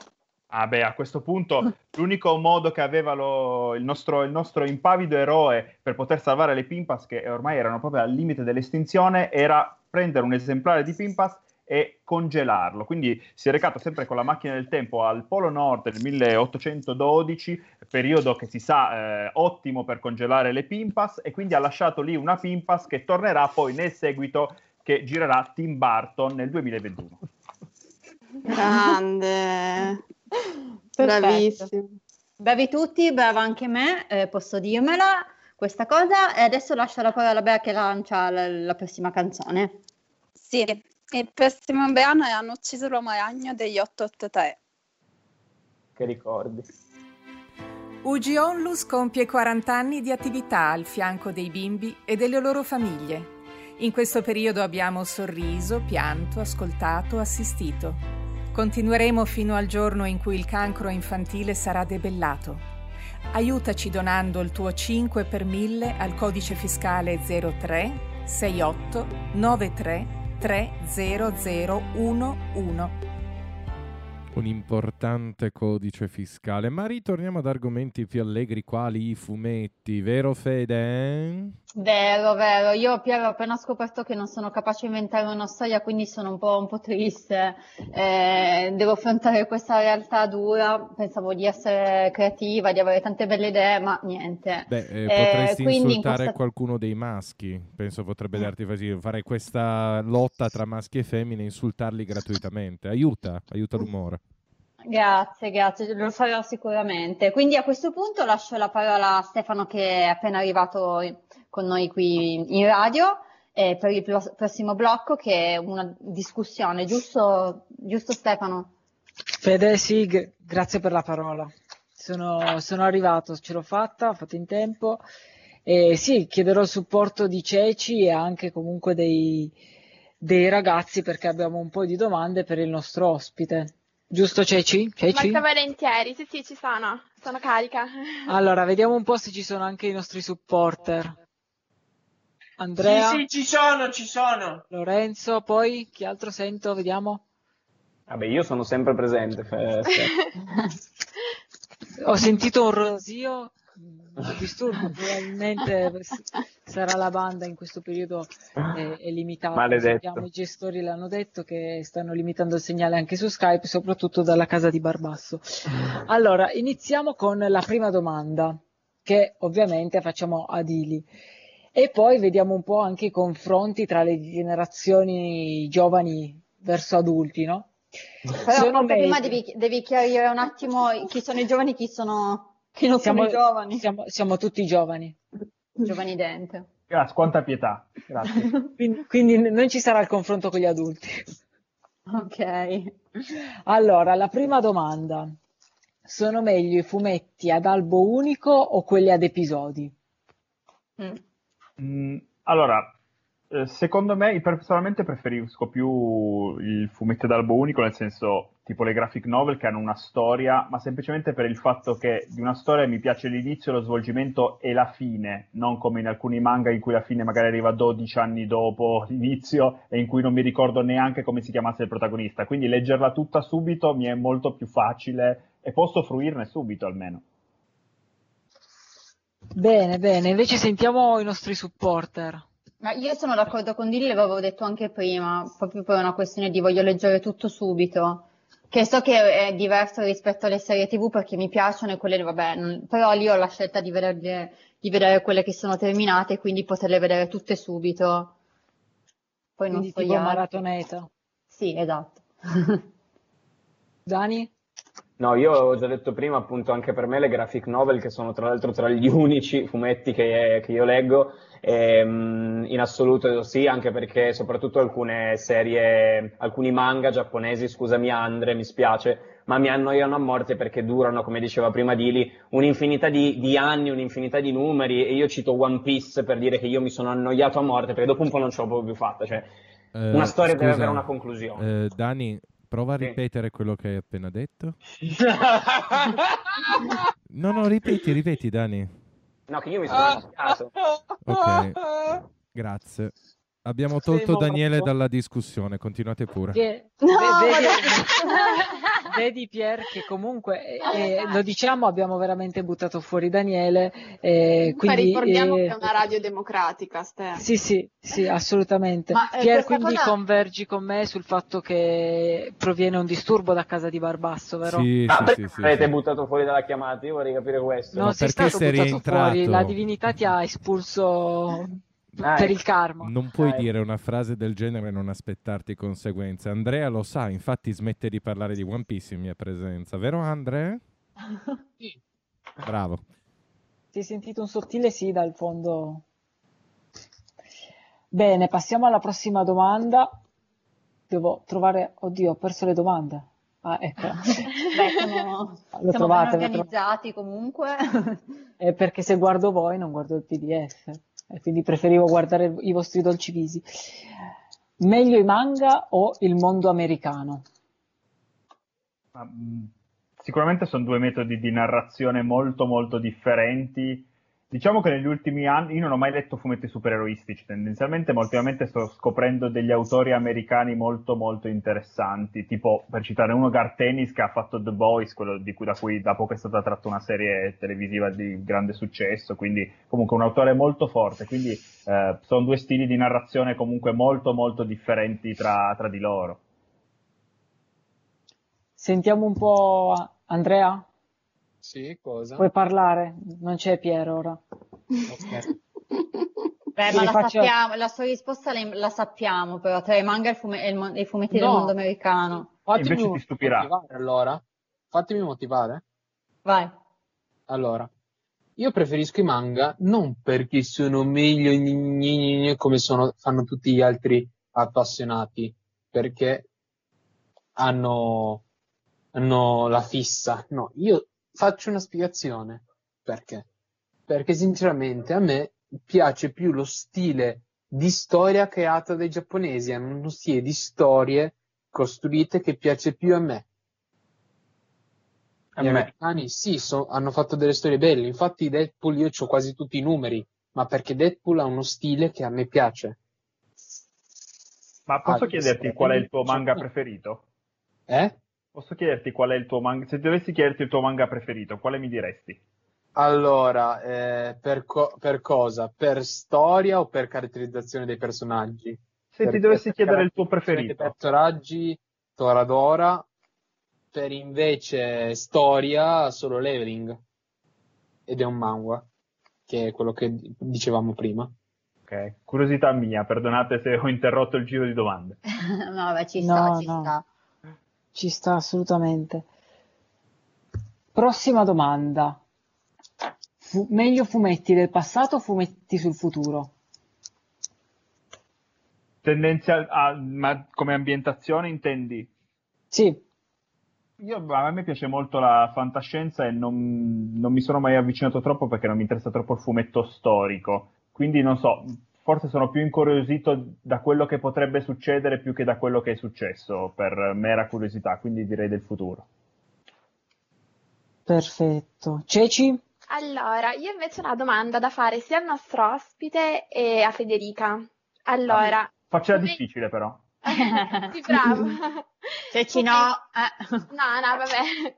Ah beh, a questo punto l'unico modo che aveva lo- il, nostro, il nostro impavido eroe per poter salvare le Pimpas, che ormai erano proprio al limite dell'estinzione, era prendere un esemplare di Pimpas e congelarlo. Quindi si è recato sempre con la macchina del tempo al Polo Nord nel 1812, periodo che si sa eh, ottimo per congelare le Pimpas, e quindi ha lasciato lì una Pimpas che tornerà poi nel seguito che girerà Tim Burton nel 2021. Grande. Bravissimo. Bravi tutti, brava anche me, eh, posso dirmela questa cosa. E adesso lascio la parola a Bea che lancia la, la prossima canzone. Sì, il prossimo brano è Hanno ucciso l'uomo ragno degli 883. Che ricordi? UG Onlus compie 40 anni di attività al fianco dei bimbi e delle loro famiglie. In questo periodo abbiamo sorriso, pianto, ascoltato, assistito. Continueremo fino al giorno in cui il cancro infantile sarà debellato. Aiutaci donando il tuo 5 per 1000 al codice fiscale 03 68 93 30011. Un importante codice fiscale. Ma ritorniamo ad argomenti più allegri quali i fumetti, vero Fede? Vero, vero. Io, Piero, ho appena scoperto che non sono capace di inventare una storia, quindi sono un po', un po' triste. Eh, devo affrontare questa realtà dura. Pensavo di essere creativa, di avere tante belle idee, ma niente. Beh, eh, Eh, potresti in insultare questa- qualcuno dei maschi. Penso potrebbe darti fastidio. Fare questa lotta tra maschi e femmine insultarli gratuitamente. Aiuta, aiuta l'umore. Grazie, grazie, lo farò sicuramente. Quindi a questo punto lascio la parola a Stefano che è appena arrivato con noi qui in radio eh, per il pro- prossimo blocco che è una discussione, giusto, giusto Stefano? Fede, sì, g- grazie per la parola. Sono, sono arrivato, ce l'ho fatta, ho fatto in tempo. E sì, chiederò il supporto di Ceci e anche comunque dei, dei ragazzi perché abbiamo un po' di domande per il nostro ospite. Giusto Ceci? Ceci? Molto volentieri, sì sì ci sono, sono carica. Allora, vediamo un po' se ci sono anche i nostri supporter. Andrea, Sì, sì, ci sono, ci sono. Lorenzo, poi chi altro sento? Vediamo. Vabbè, io sono sempre presente. Ste- Ho sentito un rosio, un disturbo, probabilmente sarà la banda in questo periodo è, è limitata. Maledetto. Sappiamo, I gestori l'hanno detto che stanno limitando il segnale anche su Skype, soprattutto dalla casa di Barbasso. Allora, iniziamo con la prima domanda, che ovviamente facciamo ad Ili. E poi vediamo un po' anche i confronti tra le generazioni giovani verso adulti, no? Però prima devi, devi chiarire un attimo chi sono i giovani, chi sono, chi non Siamo, sono i giovani. siamo- siamo tutti giovani. Giovani dente. Grazie, quanta pietà. Grazie. Quindi, quindi non ci sarà il confronto con gli adulti. Ok. Allora, la prima domanda. Sono meglio i fumetti ad albo unico o quelli ad episodi? Mm. Mm, allora, eh, secondo me, personalmente preferisco più il fumetto d'albo unico, nel senso tipo le graphic novel che hanno una storia, ma semplicemente per il fatto che di una storia mi piace l'inizio, lo svolgimento e la fine, non come in alcuni manga in cui la fine magari arriva 12 anni dopo l'inizio e in cui non mi ricordo neanche come si chiamasse il protagonista. Quindi leggerla tutta subito mi è molto più facile e posso fruirne subito almeno. Bene, bene, invece sentiamo i nostri supporter. Ma io sono d'accordo con Dilly, l'avevo detto anche prima, proprio per una questione di voglio leggere tutto subito. che so che è diverso rispetto alle serie TV perché mi piacciono e quelle, vabbè, non- però lì ho la scelta di vederle- di vedere quelle che sono terminate, quindi poterle vedere tutte subito. Poi non Quindi so tipo maratoneta. Sì, esatto. Dani? No, io ho già detto prima, appunto, anche per me le graphic novel, che sono tra l'altro tra gli unici fumetti che, che io leggo, ehm, in assoluto sì, anche perché soprattutto alcune serie, alcuni manga giapponesi, scusami Andre, mi spiace, ma mi annoiano a morte perché durano, come diceva prima Dili, un'infinità di, di anni, un'infinità di numeri, e io cito One Piece per dire che io mi sono annoiato a morte, perché dopo un po' non ce l'ho proprio più fatta, cioè Eh, una storia deve scusa, avere una conclusione. eh, Dani, prova a Sì. ripetere quello che hai appena detto. No, no, ripeti, ripeti, Dani. No, che io mi sono annoiato. Ok, grazie. Abbiamo tolto. Daniele dalla discussione, continuate pure. Che- No, ve- vedi, ma vedi Pier che comunque eh, eh, lo diciamo abbiamo veramente buttato fuori Daniele eh, quindi ricordiamo eh, che è una radio democratica, Ste. sì sì sì assolutamente Ma, eh, Pier quindi cosa- convergi con me sul fatto che proviene un disturbo da casa di Barbasso vero? Sì, Ah, sì, sì, sì, avete sì. buttato fuori dalla chiamata? Io vorrei capire questo. non Ma sei stato sei buttato rientrato? fuori la divinità ti ha espulso Ah, per il karma Non puoi Eh. dire una frase del genere e non aspettarti conseguenze. Andrea lo sa, infatti smette di parlare di One Piece in mia presenza, vero Andrea? Sì. Bravo. Si è sentito un sottile sì dal fondo. Bene, passiamo alla prossima domanda. Devo trovare... Oddio, ho perso le domande. Ah, ecco. Beh, siamo, trovate. organizzati comunque. È perché se guardo voi non guardo il PDF. E quindi preferivo guardare i vostri dolci visi. Meglio i manga o il mondo americano? Ma, mh, Sicuramente sono due metodi di narrazione molto molto differenti. Diciamo che negli ultimi anni io non ho mai letto fumetti supereroistici tendenzialmente, ma ultimamente sto scoprendo degli autori americani molto molto interessanti, tipo per citare uno Garth Ennis che ha fatto The Boys, quello cui, da cui da poco è stata tratta una serie televisiva di grande successo, quindi comunque un autore molto forte, quindi eh, sono due stili di narrazione comunque molto molto differenti tra, tra di loro. Sentiamo un po' Andrea? Sì, cosa? Puoi parlare? Non c'è Piero ora. Ok. Beh, Sì, ma la faccio- sappiamo, la sua risposta la, la sappiamo, però tra i manga e, fume- e il e i fumetti del No. mondo americano. Fatemi Invece ti stupirà. motivare allora. Fatemi motivare. Vai. Allora, io preferisco i manga non perché sono meglio gni- gni- gni- gni come sono, fanno tutti gli altri appassionati, perché hanno, hanno la fissa. No, io faccio una spiegazione. Perché? Perché sinceramente a me piace più lo stile di storia creata dai giapponesi, hanno uno stile di storie costruite che piace più a me. A Gli me. americani sì, so- hanno fatto delle storie belle, infatti Deadpool io ho quasi tutti i numeri, ma perché Deadpool ha uno stile che a me piace. Ma posso Ah, chiederti qual è il tuo manga preferito? Eh? Posso chiederti qual è il tuo manga? Se dovessi chiederti il tuo manga preferito, quale mi diresti? Allora, eh, per, co- per cosa? Per storia o per caratterizzazione dei personaggi? Se ti Per- dovessi per chiedere il tuo preferito. personaggi, Toradora, per invece storia, solo Leveling. Ed è un manga, che è quello che dicevamo prima. Ok, curiosità mia, perdonate se ho interrotto il giro di domande. no, vabbè, ci sta, No, ci no. sta. Ci sta assolutamente. Prossima domanda. Fu- meglio fumetti del passato o fumetti sul futuro? Tendenzial- ah, ma come ambientazione intendi? Sì, Io, a me piace molto la fantascienza e non, non mi sono mai avvicinato troppo perché non mi interessa troppo il fumetto storico. Quindi non so, forse sono più incuriosito da quello che potrebbe succedere più che da quello che è successo, per mera curiosità, quindi direi del futuro. perfetto. Ceci? Allora, io invece ho una domanda da fare sia al nostro ospite e a Federica. Allora, Faccela Come- difficile però. sì, bravo. Se ci no, eh. No, no, vabbè,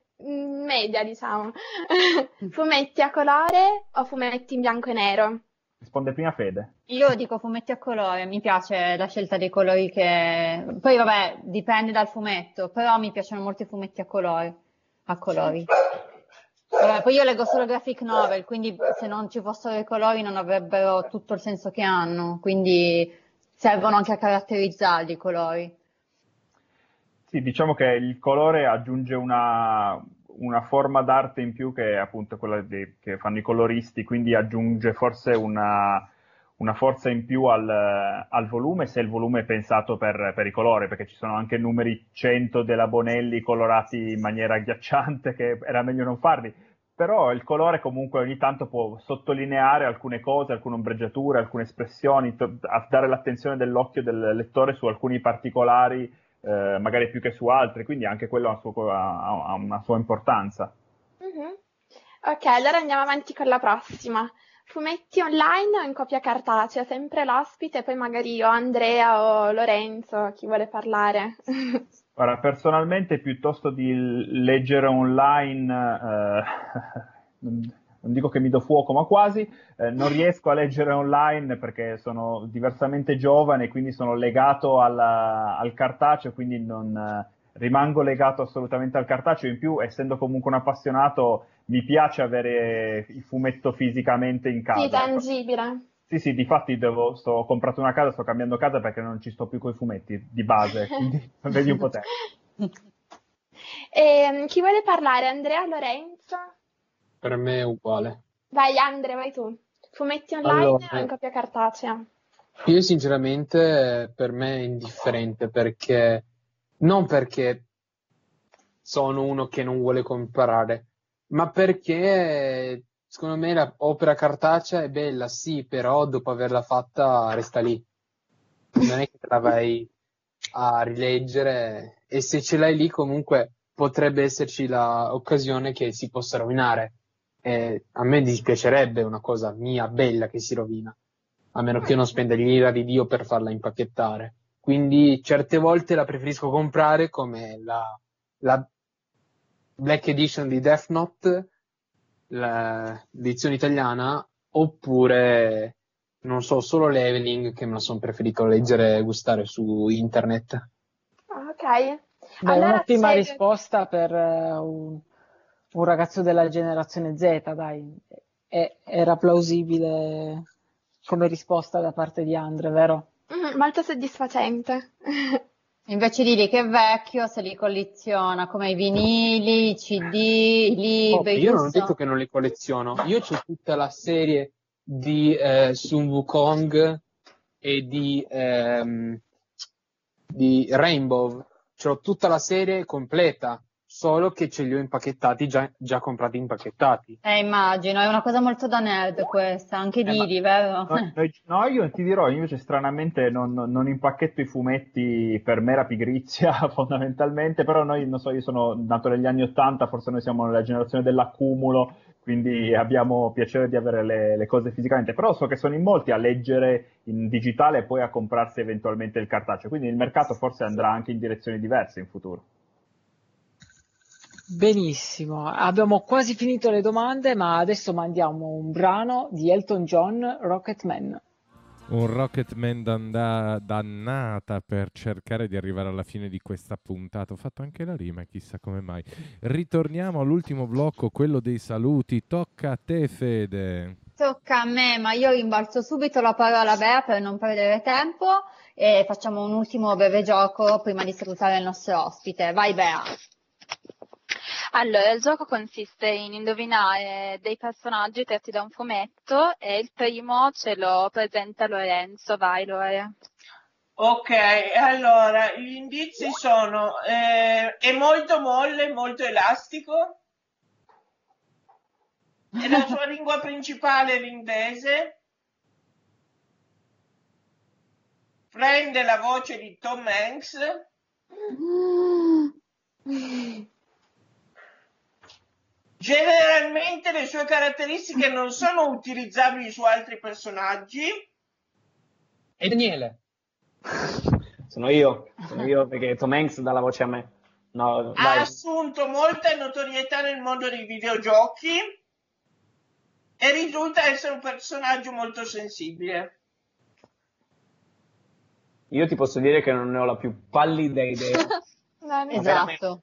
media diciamo. Fumetti a colore o fumetti in bianco e nero? Risponde prima Fede. Io dico fumetti a colore, mi piace la scelta dei colori che... Poi vabbè, dipende dal fumetto, però mi piacciono molto i fumetti a colori. A colori. Vabbè, poi io leggo solo graphic novel, quindi se non ci fossero i colori non avrebbero tutto il senso che hanno, quindi servono anche a caratterizzarli i colori. Sì, diciamo che il colore aggiunge una, una forma d'arte in più che è appunto quella dei, che fanno i coloristi, quindi aggiunge forse una, una forza in più al, al, volume se il volume è pensato per, per, i colori, perché ci sono anche numeri 100 della Bonelli colorati in maniera agghiacciante che era meglio non farli. Però il colore comunque ogni tanto può sottolineare alcune cose, alcune ombreggiature, alcune espressioni, to- dare l'attenzione dell'occhio del lettore su alcuni particolari eh, magari più che su altri, quindi anche quello ha, suo, ha, ha una sua importanza. Mm-hmm. Ok, allora andiamo avanti con la prossima. Fumetti online o in copia cartacea? Sempre l'ospite, poi magari io, Andrea o Lorenzo, chi vuole parlare. Guarda, personalmente piuttosto di leggere online, eh, non dico che mi do fuoco, ma quasi, eh, non riesco a leggere online perché sono diversamente giovane, quindi sono legato alla, al cartaceo, quindi non eh, rimango legato assolutamente al cartaceo. In più, essendo comunque un appassionato, mi piace avere il fumetto fisicamente in casa. Sì, tangibile. Sì, sì, difatti devo, sto, ho comprato una casa, sto cambiando casa perché non ci sto più con i fumetti di base, quindi vedi un po' te. E, ehm, chi vuole parlare? Andrea, Lorenzo? Per me è uguale. Vai Andre, vai tu. Fumetti online allora, o in copia cartacea? Io sinceramente per me è indifferente perché non perché sono uno che non vuole comprare, ma perché secondo me l'opera cartacea è bella, sì, però dopo averla fatta resta lì. Non è che te la vai a rileggere e se ce l'hai lì comunque potrebbe esserci l'occasione che si possa rovinare eh, a me dispiacerebbe una cosa mia bella che si rovina, a meno che io non spenda l'ira di Dio per farla impacchettare. Quindi certe volte la preferisco comprare come la, la Black Edition di Death Note, l'edizione italiana, oppure non so, solo Leveling che me la sono preferito leggere e gustare su internet. Ok. Beh, allora, un'ottima risposta per uh, un un ragazzo della generazione Z, dai, e, era plausibile come risposta da parte di Andre, vero? Mm, molto soddisfacente. Invece di lì che è vecchio, se li colleziona come i vinili, i CD, i libri. Oh, io non ho detto che non li colleziono, io ho tutta la serie di eh, Sun Wukong e di, ehm, di Rainbow, ho tutta la serie completa solo che ce li ho impacchettati già, già comprati impacchettati. Eh, immagino, è una cosa molto da nerd questa, anche eh, Didi, vero? No, no, io ti dirò, invece stranamente non, non, impacchetto i fumetti per mera pigrizia fondamentalmente, però noi, non so, io sono nato negli anni Ottanta, forse noi siamo nella generazione dell'accumulo, quindi abbiamo piacere di avere le, le, cose fisicamente, però so che sono in molti a leggere in digitale e poi a comprarsi eventualmente il cartaceo, quindi il mercato forse andrà anche in direzioni diverse in futuro. Benissimo, abbiamo quasi finito le domande, ma adesso mandiamo un brano di Elton John, Rocketman. Un Rocketman danda- dannata per cercare di arrivare alla fine di questa puntata. Ho fatto anche la rima, chissà come mai. Ritorniamo all'ultimo blocco, quello dei saluti. Tocca a te, Fede. Tocca a me, ma io rimbalzo subito la parola a Bea per non perdere tempo e facciamo un ultimo breve gioco prima di salutare il nostro ospite. Vai Bea. Allora, il gioco consiste in indovinare dei personaggi tratti da un fumetto e il primo ce lo presenta Lorenzo. Vai, Lore. Ok, allora, gli indizi sono, eh, è molto molle, molto elastico, e la sua lingua principale è l'inglese, prende la voce di Tom Hanks, Generalmente le sue caratteristiche non sono utilizzabili su altri personaggi. E Daniele? Sono io, sono io perché Tom Hanks dà la voce a me. No, ha assunto molta notorietà nel mondo dei videogiochi e risulta essere un personaggio molto sensibile. Io ti posso dire che non ne ho la più pallida idea. No, ne- Esatto.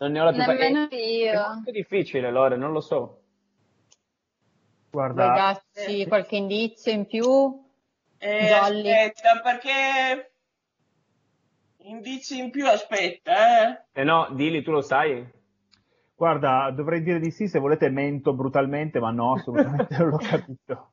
Non ne ho la più Nemmeno È io. molto difficile, Lore, non lo so. Guarda, Vuoi darci qualche indizio in più? Eh, Jolly. aspetta, perché indizi in più, aspetta, eh. Eh no, Dili, tu lo sai? guarda, dovrei dire di sì se volete mento brutalmente, ma no, assolutamente non l'ho capito.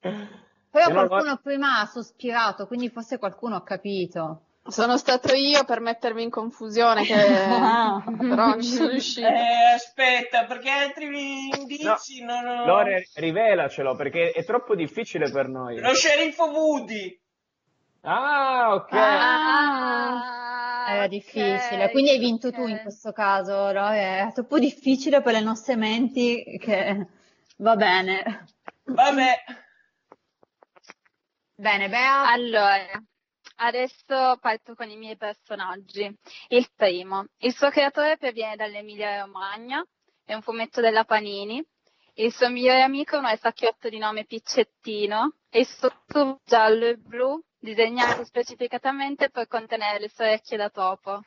Però Se no, qualcuno prima ha sospirato, quindi forse qualcuno ha capito. Sono stato io per mettermi in confusione, che... però non ci sono riuscita. Eh, aspetta, perché altri indizi non ho... Lore, rivelacelo, perché è troppo difficile per noi. Lo sceriffo Woody. Ah, ok. Ah, Era ok, difficile, quindi hai vinto tu in questo caso, Lore. È troppo difficile per le nostre menti che va bene. Vabbè, Bene, Bea. Allora, adesso parto con i miei personaggi. Il primo, il suo creatore proviene dall'Emilia Romagna, è un fumetto della Panini. Il suo migliore amico è un esacchiotto di nome Piccettino e il suo giallo e blu disegnato specificatamente per contenere le sue orecchie da topo.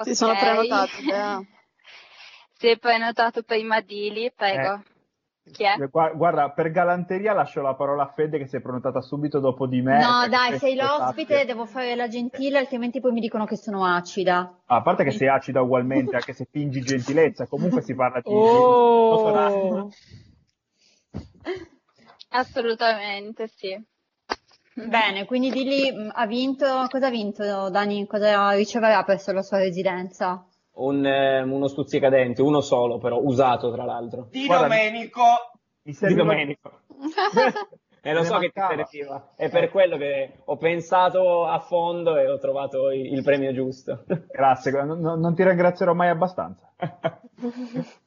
Si sono Ok. prenotati, Bea. Si è prenotato prima Dili, prego. Chi è? Eh, gua- Guarda, per galanteria lascio la parola a Fede che si è prenotata subito dopo di me. No, dai, sei l'ospite, sappia- devo fare la gentile, altrimenti poi mi dicono che sono acida. Ah, a parte che sei acida ugualmente, anche se fingi gentilezza, comunque si parla di... Oh! Assolutamente sì. Bene, quindi di lì mh, ha vinto, cosa ha vinto Dani? Cosa riceverà presso la sua residenza? Un, eh, uno stuzzicadenti, uno solo però, usato tra l'altro. di Guarda, Domenico. Mi Di serviva- Domenico. E lo Me so ne che ti mancava. serviva. È per quello che ho pensato a fondo e ho trovato il, il premio giusto. Grazie, non, non- non ti ringrazierò mai abbastanza.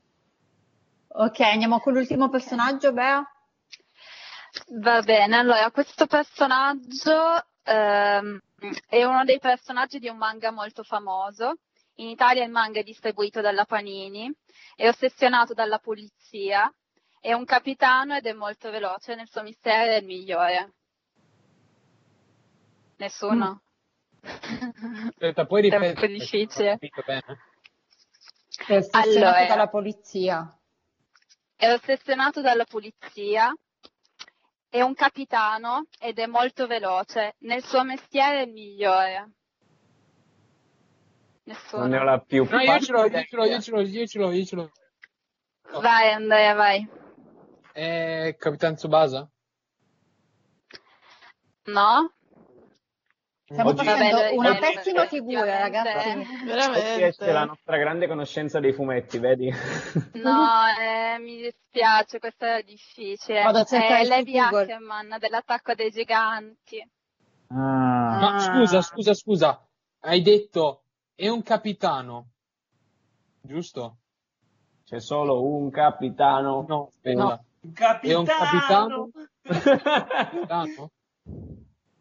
Ok, andiamo con l'ultimo personaggio, Bea. Va bene, allora questo personaggio ehm, è uno dei personaggi di un manga molto famoso. In Italia il manga è distribuito dalla Panini, è ossessionato dalla polizia, è un capitano ed è molto veloce, nel suo mistero è il migliore. Nessuno? Aspetta, puoi È un po' difficile. È ossessionato Allora. dalla polizia. È ossessionato dalla polizia, è un capitano ed è molto veloce, nel suo mestiere è il migliore. Nessuno? Non ne ho la più No, io ce l'ho, io ce l'ho, io ce l'ho, io ce l'ho, io ce l'ho. Vai Andrea, vai. È Capitan Tsubasa? No? Stiamo Oggi- facendo Vabbè, una eh, pessima eh, figura, ragazzi. Oggi esce la nostra grande conoscenza dei fumetti, vedi? No, eh, mi dispiace, questo è difficile. Vado a cercare È Levi. Ackerman dell'attacco dei giganti. Ah, Ma scusa, scusa, scusa. Hai detto è un capitano. Giusto? C'è solo un capitano. No. No. È un capitano? Capitano?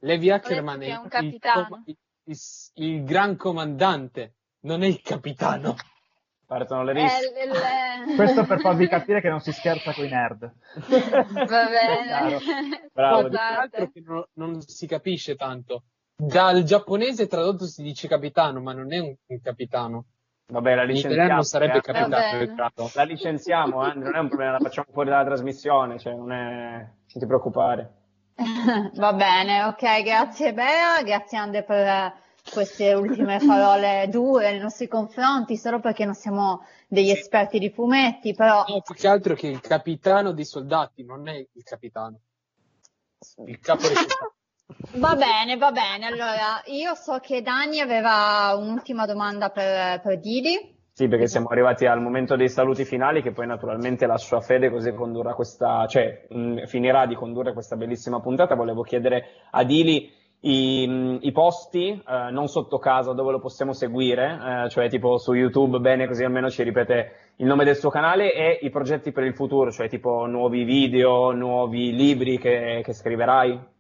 Levi Ackerman è è un il, capitano. il- il- il gran comandante, non è il capitano. Partono le risse. il- il- questo per farvi capire che non si scherza con i nerd. Va bene. Bravo. Che non, non si capisce tanto. Dal giapponese tradotto si dice capitano, ma non è un, un capitano. Vabbè, la licenziamo. non sarebbe eh. bene. Riccardo. La licenziamo, eh, non è un problema, la facciamo fuori dalla trasmissione, cioè non, è... non ti preoccupare. Va bene, ok, grazie Bea, grazie Ande per eh, queste ultime parole dure nei nostri confronti, solo perché non siamo degli esperti di fumetti, però No, più che altro che il capitano dei soldati, non è il capitano. Il capo dei soldati. Va bene, va bene. Allora, io so che Dani aveva un'ultima domanda per, per Didi. Sì, perché siamo arrivati al momento dei saluti finali che poi naturalmente lascio a Fede così condurrà questa, cioè mh, finirà di condurre questa bellissima puntata. Volevo chiedere a Dili i, mh, i posti, eh, non sotto casa, dove lo possiamo seguire, eh, cioè tipo su YouTube, bene, così almeno ci ripete il nome del suo canale e i progetti per il futuro, cioè tipo nuovi video, nuovi libri che, che scriverai.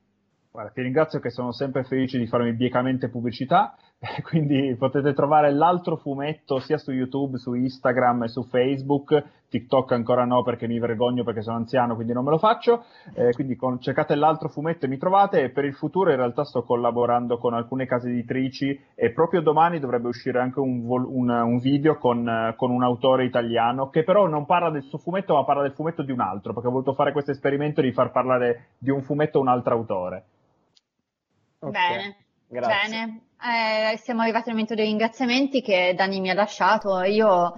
Guarda, ti ringrazio che sono sempre felice di farmi biecamente pubblicità. quindi potete trovare l'altro fumetto sia su YouTube, su Instagram e su Facebook, TikTok ancora no perché mi vergogno perché sono anziano quindi non me lo faccio, eh, quindi con, cercate l'altro fumetto e mi trovate e per il futuro in realtà sto collaborando con alcune case editrici e proprio domani dovrebbe uscire anche un, vol- un, un video con, con, un autore italiano che però non parla del suo fumetto ma parla del fumetto di un altro perché ho voluto fare questo esperimento di far parlare di un fumetto a un altro autore. Okay. Bene. Grazie. Bene, eh, siamo arrivati al momento dei ringraziamenti che Dani mi ha lascito. Io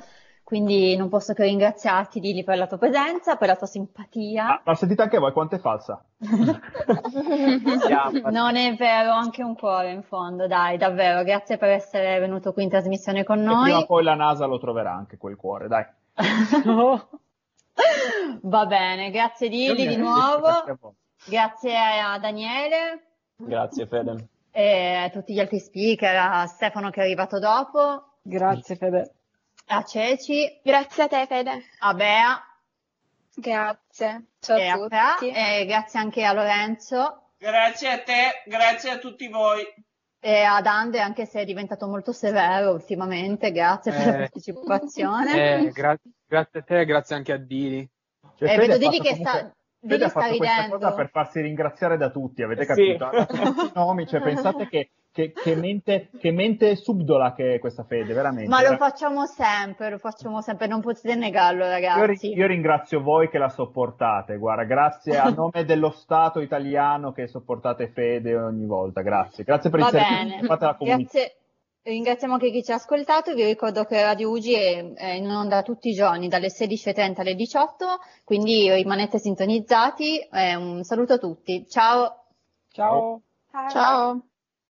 quindi non posso che ringraziarti Lili per la tua presenza, per la tua simpatia. Ah, ma sentite anche voi quanto è falsa. non è vero, anche un cuore in fondo, dai, davvero. Grazie per essere venuto qui in trasmissione con noi. E prima o poi la NASA lo troverà anche quel cuore, dai. Va bene, grazie Lili di nuovo. Grazie a Daniele. Grazie Fede e a tutti gli altri speaker, a Stefano che è arrivato dopo. Grazie Fede. A Ceci. Grazie a te Fede. A Bea. Grazie. Ciao e a tutti. A e grazie anche a Lorenzo. Grazie a te, grazie a tutti voi. E ad Ande, anche se è diventato molto severo ultimamente, grazie eh, per la eh. partecipazione. Eh, gra- grazie a te, grazie anche a Dini. Cioè, e vedo Dini che sta Vedi ha fatto questa cosa per farsi ringraziare da tutti, avete capito? Sì. nomi, cioè, pensate che, che, che, mente, che, mente, subdola che è questa fede, veramente. Ma lo facciamo sempre, lo facciamo sempre, non potete negarlo ragazzi. Io, io ringrazio voi che la sopportate, guarda, grazie a nome dello Stato italiano che sopportate fede ogni volta, grazie. Grazie per Va il servizio, fate la comunità. Grazie. Ringraziamo anche chi ci ha ascoltato, vi ricordo che Radio Ugi è in onda tutti i giorni dalle 16.30 alle 18, quindi rimanete sintonizzati. un saluto a tutti. Ciao. Ciao. Ciao. Ciao.